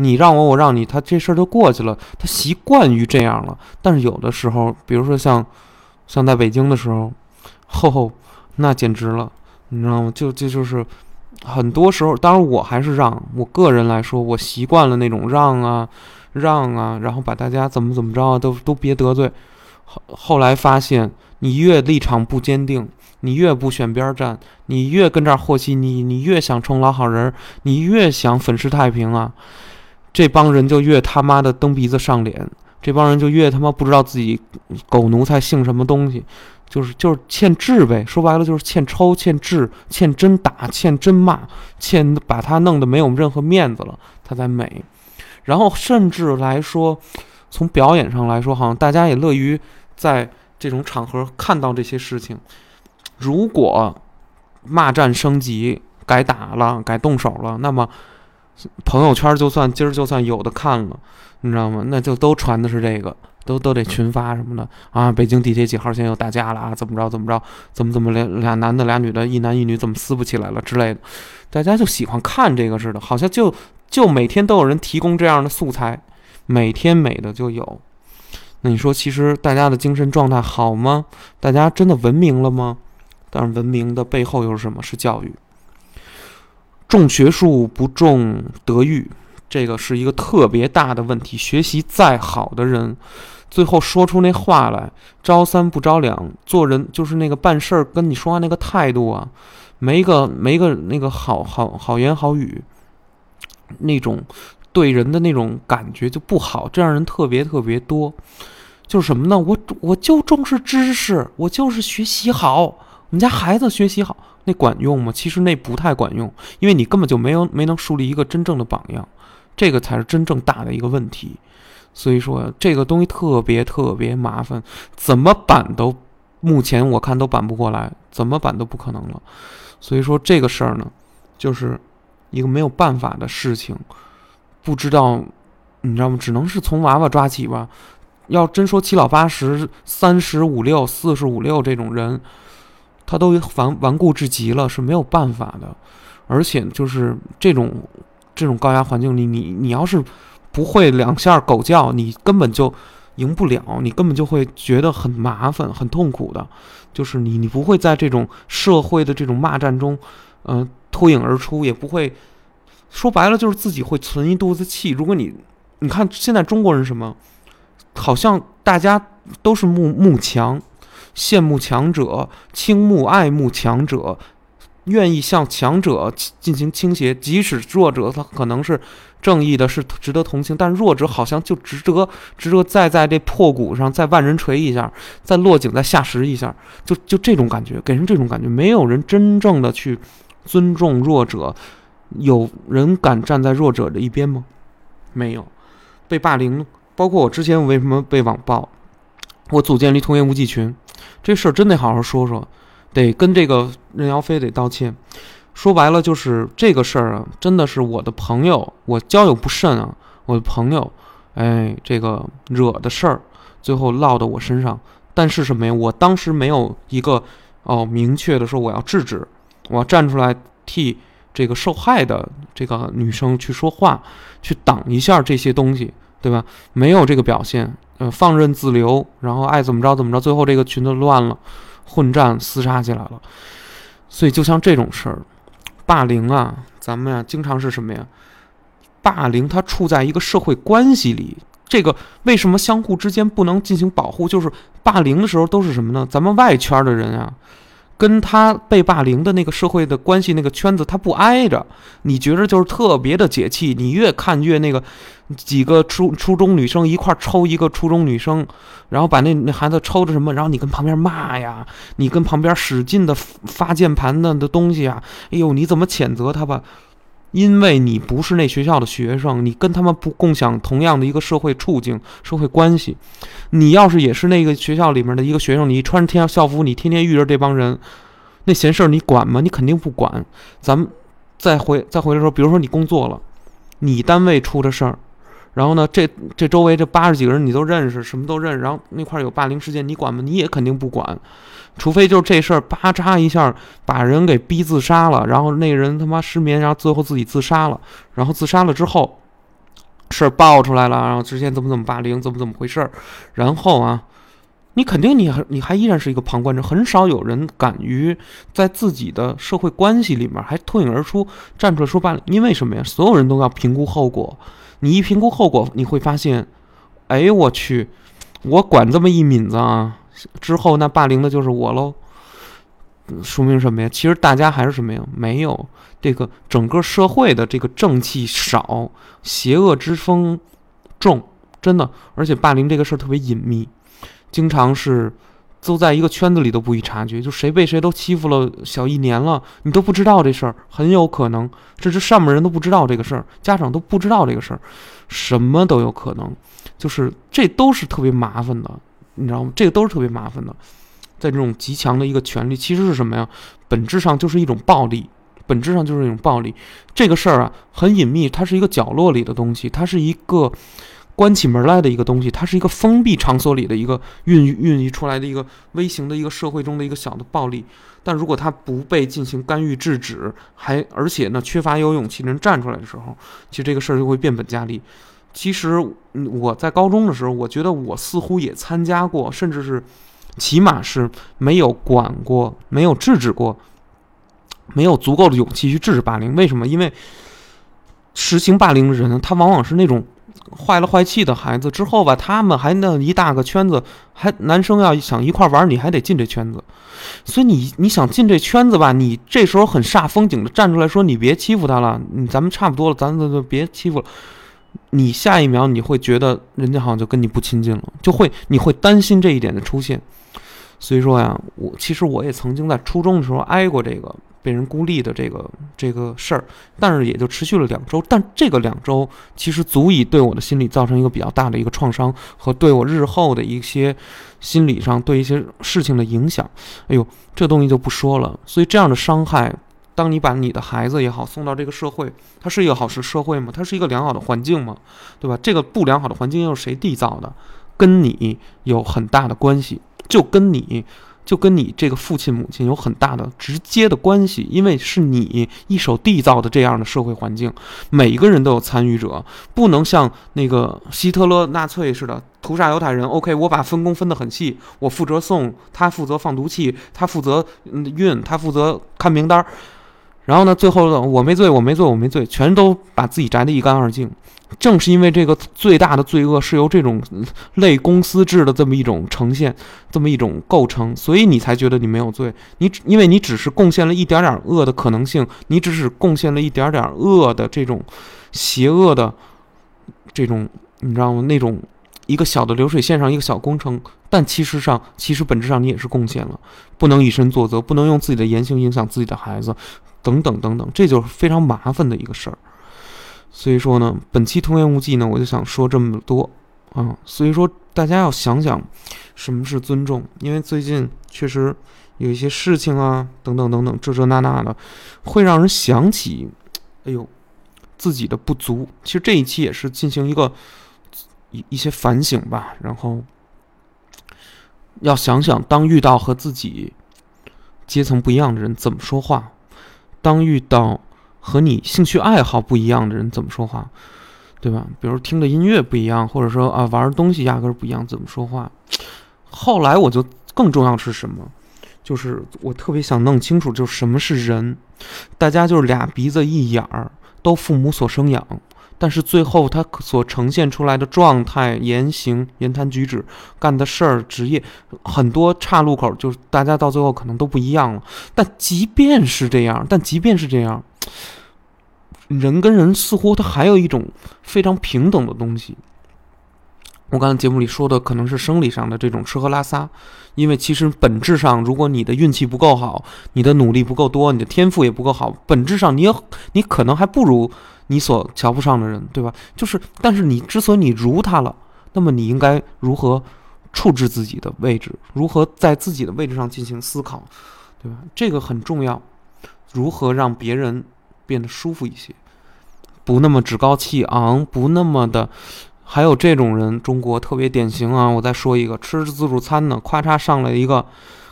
[SPEAKER 1] 你让我，我让你，他这事儿就过去了。他习惯于这样了。但是有的时候，比如说像，像在北京的时候，吼吼，那简直了，你知道吗？就就就是，很多时候，当然我还是让我个人来说，我习惯了那种让啊，让啊，然后把大家怎么怎么着啊，都都别得罪。后后来发现，你越立场不坚定，你越不选边站，你越跟这儿和稀泥，你越想充老好人，你越想粉饰太平啊。这帮人就越他妈的蹬鼻子上脸，这帮人就越他妈不知道自己狗奴才姓什么东西，就是就是欠治呗，说白了就是欠抽、欠治、欠真打、欠真骂、欠把他弄得没有任何面子了，他才美。然后甚至来说，从表演上来说，好像大家也乐于在这种场合看到这些事情。如果骂战升级，改打了，改动手了，那么。朋友圈就算今儿就算有的看了，你知道吗？那就都传的是这个，都都得群发什么的啊！北京地铁几号线又打架了啊？怎么着怎么着？怎么怎么俩俩男的俩女的，一男一女怎么撕不起来了之类的？大家就喜欢看这个似的，好像就就每天都有人提供这样的素材，每天美的就有。那你说，其实大家的精神状态好吗？大家真的文明了吗？但是文明的背后又是什么？是教育。重学术不重德育，这个是一个特别大的问题。学习再好的人，最后说出那话来，招三不招两，做人就是那个办事儿跟你说话那个态度啊，没个没个那个好好好言好语，那种对人的那种感觉就不好。这样人特别特别多，就是什么呢？我我就重视知识，我就是学习好，我们家孩子学习好。那管用吗？其实那不太管用，因为你根本就没有没能树立一个真正的榜样，这个才是真正大的一个问题。所以说这个东西特别特别麻烦，怎么办都目前我看都办不过来，怎么办都不可能了。所以说这个事儿呢，就是一个没有办法的事情，不知道你知道吗？只能是从娃娃抓起吧。要真说七老八十、三十五六、四十五六这种人。他都顽顽固至极了，是没有办法的，而且就是这种这种高压环境里，你你要是不会两下狗叫，你根本就赢不了，你根本就会觉得很麻烦、很痛苦的。就是你你不会在这种社会的这种骂战中，嗯，脱颖而出，也不会说白了就是自己会存一肚子气。如果你你看现在中国人什么，好像大家都是慕慕强。羡慕强者，倾慕爱慕强者，愿意向强者进行倾斜，即使弱者他可能是正义的，是值得同情，但弱者好像就值得值得再在这破鼓上再万人锤一下，再落井再下石一下，就就这种感觉，给人这种感觉，没有人真正的去尊重弱者，有人敢站在弱者的一边吗？没有，被霸凌，包括我之前为什么被网暴，我组建了一童言无忌群。这事儿真得好好说说，得跟这个任瑶飞得道歉。说白了就是这个事儿啊，真的是我的朋友，我交友不慎啊，我的朋友，哎，这个惹的事儿，最后落到我身上。但是什么呀？我当时没有一个哦明确的说我要制止，我要站出来替这个受害的这个女生去说话，去挡一下这些东西，对吧？没有这个表现。呃，放任自流，然后爱怎么着怎么着，最后这个群就乱了，混战厮杀起来了。所以就像这种事儿，霸凌啊，咱们呀经常是什么呀？霸凌它处在一个社会关系里，这个为什么相互之间不能进行保护？就是霸凌的时候都是什么呢？咱们外圈的人啊，跟他被霸凌的那个社会的关系那个圈子，他不挨着，你觉着就是特别的解气。你越看越那个，几个初初中女生一块抽一个初中女生，然后把那那孩子抽着什么，然后你跟旁边骂呀，你跟旁边使劲的发键盘的的东西啊，哎呦，你怎么谴责他吧？因为你不是那学校的学生，你跟他们不共享同样的一个社会处境、社会关系。你要是也是那个学校里面的一个学生，你穿着天校服，你天天遇着这帮人，那闲事儿你管吗？你肯定不管。咱们再回再回来说，比如说你工作了，你单位出的事儿，然后呢，这这周围这八十几个人你都认识，什么都认识，然后那块有霸凌事件，你管吗？你也肯定不管。除非就是这事儿，叭扎一下把人给逼自杀了，然后那人他妈失眠，然后最后自己自杀了，然后自杀了之后，事儿爆出来了，然后之前怎么怎么霸凌，怎么怎么回事儿，然后啊，你肯定你还你还依然是一个旁观者，很少有人敢于在自己的社会关系里面还脱颖而出，站出来说霸凌，因为什么呀？所有人都要评估后果，你一评估后果，你会发现，哎我去，我管这么一抿子啊。之后那霸凌的就是我喽，说明什么呀？其实大家还是什么呀？没有这个整个社会的这个正气少，邪恶之风重，真的。而且霸凌这个事儿特别隐秘，经常是都在一个圈子里都不易察觉，就谁被谁都欺负了小一年了，你都不知道这事儿，很有可能这是上面人都不知道这个事儿，家长都不知道这个事儿，什么都有可能，就是这都是特别麻烦的。你知道吗？这个都是特别麻烦的，在这种极强的一个权利，其实是什么呀？本质上就是一种暴力，本质上就是一种暴力。这个事儿啊，很隐秘，它是一个角落里的东西，它是一个关起门来的一个东西，它是一个封闭场所里的一个孕育孕育出来的一个微型的一个社会中的一个小的暴力。但如果它不被进行干预制止，还而且呢缺乏有勇气的人站出来的时候，其实这个事儿就会变本加厉。其实我在高中的时候，我觉得我似乎也参加过，甚至是，起码是没有管过，没有制止过，没有足够的勇气去制止霸凌。为什么？因为实行霸凌的人，他往往是那种坏了坏气的孩子。之后吧，他们还那一大个圈子，还男生要想一块玩，你还得进这圈子。所以你你想进这圈子吧，你这时候很煞风景的站出来说：“你别欺负他了，咱们差不多了，咱咱就别欺负了。”你下一秒你会觉得人家好像就跟你不亲近了，就会你会担心这一点的出现。所以说呀，我其实我也曾经在初中的时候挨过这个被人孤立的这个这个事儿，但是也就持续了两周。但这个两周其实足以对我的心理造成一个比较大的一个创伤和对我日后的一些心理上对一些事情的影响。哎呦，这东西就不说了。所以这样的伤害。当你把你的孩子也好送到这个社会，它是一个好是社会吗？它是一个良好的环境吗？对吧？这个不良好的环境又是谁缔造的？跟你有很大的关系，就跟你就跟你这个父亲母亲有很大的直接的关系，因为是你一手缔造的这样的社会环境，每一个人都有参与者，不能像那个希特勒纳粹似的屠杀犹太人。OK，我把分工分得很细，我负责送，他负责放毒气，他负责运，他负责看名单。然后呢？最后我没罪，我没罪，我没罪，全都把自己摘得一干二净。正是因为这个最大的罪恶是由这种类公司制的这么一种呈现，这么一种构成，所以你才觉得你没有罪。你只因为你只是贡献了一点点恶的可能性，你只是贡献了一点点恶的这种邪恶的这种，你知道吗？那种一个小的流水线上一个小工程，但其实上，其实本质上你也是贡献了。不能以身作则，不能用自己的言行影响自己的孩子。等等等等，这就是非常麻烦的一个事儿。所以说呢，本期童言无忌呢，我就想说这么多啊。所以说，大家要想想什么是尊重，因为最近确实有一些事情啊，等等等等，这这那那的，会让人想起，哎呦，自己的不足。其实这一期也是进行一个一一些反省吧，然后要想想，当遇到和自己阶层不一样的人，怎么说话。当遇到和你兴趣爱好不一样的人，怎么说话，对吧？比如听的音乐不一样，或者说啊玩的东西压根儿不一样，怎么说话？后来我就更重要是什么？就是我特别想弄清楚，就是什么是人。大家就是俩鼻子一眼儿，都父母所生养，但是最后他所呈现出来的状态、言行、言谈举止、干的事儿、职业，很多岔路口，就是大家到最后可能都不一样了。但即便是这样，但即便是这样，人跟人似乎他还有一种非常平等的东西。我刚才节目里说的可能是生理上的这种吃喝拉撒，因为其实本质上，如果你的运气不够好，你的努力不够多，你的天赋也不够好，本质上你也你可能还不如你所瞧不上的人，对吧？就是，但是你之所以你如他了，那么你应该如何处置自己的位置？如何在自己的位置上进行思考，对吧？这个很重要。如何让别人变得舒服一些，不那么趾高气昂，不那么的。还有这种人，中国特别典型啊！我再说一个，吃着自助餐呢，咔嚓上来一个，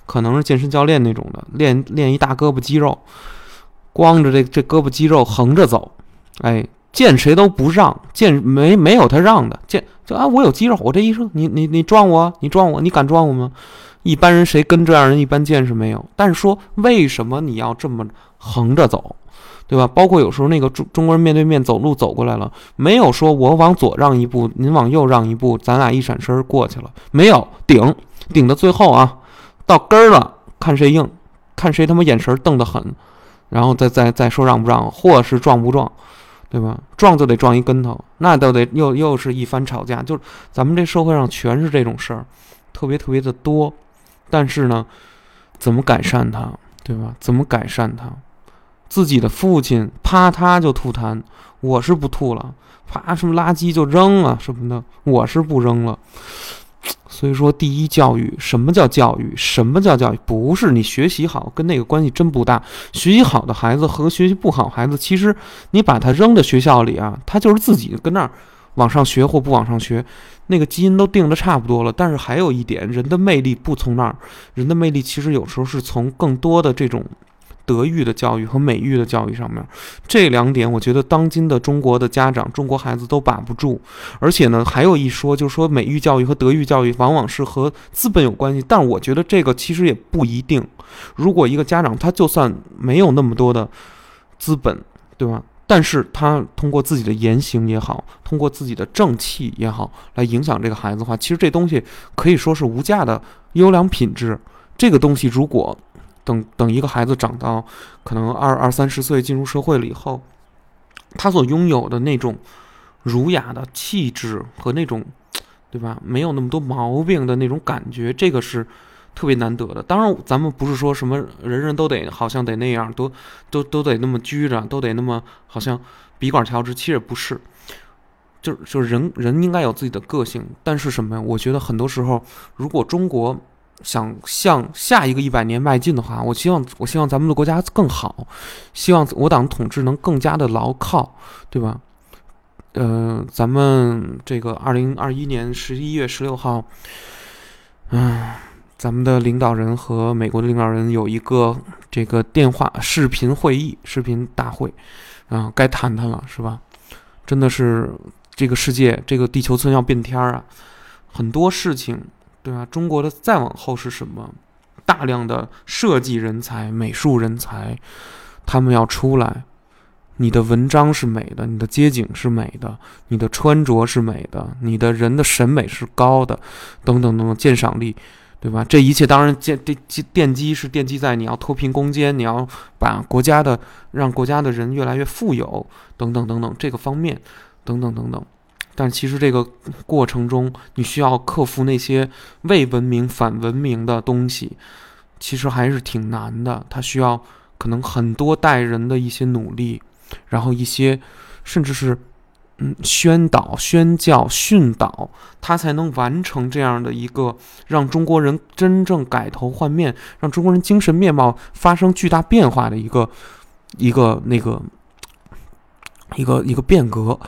[SPEAKER 1] 可能是健身教练那种的，练练一大胳膊肌肉，光着这这胳膊肌肉横着走，哎，见谁都不让，见没没有他让的，见就啊，我有肌肉，我这一生，你你你撞我，你撞我，你敢撞我吗？一般人谁跟这样人一般见识没有？但是说为什么你要这么横着走？对吧？包括有时候那个中中国人面对面走路走过来了，没有说我往左让一步，您往右让一步，咱俩一闪身过去了，没有顶顶到最后啊，到根儿了，看谁硬，看谁他妈眼神瞪得狠，然后再再再说让不让，或是撞不撞，对吧？撞就得撞一跟头，那都得又又是一番吵架，就咱们这社会上全是这种事儿，特别特别的多。但是呢，怎么改善它，对吧？怎么改善它？自己的父亲啪他就吐痰，我是不吐了，啪什么垃圾就扔了什么的，我是不扔了。所以说，第一教育，什么叫教育？什么叫教育？不是你学习好跟那个关系真不大。学习好的孩子和学习不好孩子，其实你把他扔到学校里啊，他就是自己跟那儿往上学或不往上学，那个基因都定的差不多了。但是还有一点，人的魅力不从那儿，人的魅力其实有时候是从更多的这种。德育的教育和美育的教育上面，这两点我觉得当今的中国的家长、中国孩子都把不住。而且呢，还有一说，就是说美育教育和德育教育往往是和资本有关系。但我觉得这个其实也不一定。如果一个家长他就算没有那么多的资本，对吧？但是他通过自己的言行也好，通过自己的正气也好，来影响这个孩子的话，其实这东西可以说是无价的优良品质。这个东西如果。等等，一个孩子长到可能二二三十岁进入社会了以后，他所拥有的那种儒雅的气质和那种，对吧？没有那么多毛病的那种感觉，这个是特别难得的。当然，咱们不是说什么人人都得好像得那样，都都都得那么拘着，都得那么好像笔管调直。其实不是，就是就是人人应该有自己的个性。但是什么呀？我觉得很多时候，如果中国。想向下一个一百年迈进的话，我希望我希望咱们的国家更好，希望我党统治能更加的牢靠，对吧？呃，咱们这个二零二一年十一月十六号，嗯，咱们的领导人和美国的领导人有一个这个电话视频会议、视频大会，啊，该谈谈了，是吧？真的是这个世界，这个地球村要变天儿啊，很多事情。对吧？中国的再往后是什么？大量的设计人才、美术人才，他们要出来。你的文章是美的，你的街景是美的，你的穿着是美的，你的人的审美是高的，等等等等，鉴赏力，对吧？这一切当然奠奠奠基是奠基在你要脱贫攻坚，你要把国家的让国家的人越来越富有，等等等等这个方面，等等等等。但其实这个过程中，你需要克服那些未文明、反文明的东西，其实还是挺难的。它需要可能很多代人的一些努力，然后一些甚至是嗯宣导、宣教、训导，它才能完成这样的一个让中国人真正改头换面，让中国人精神面貌发生巨大变化的一个一个那个一个一个变革。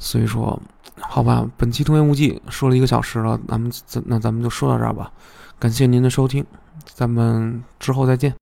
[SPEAKER 1] 所以说。好吧，本期《童言无忌》说了一个小时了，咱们咱那咱们就说到这儿吧。感谢您的收听，咱们之后再见。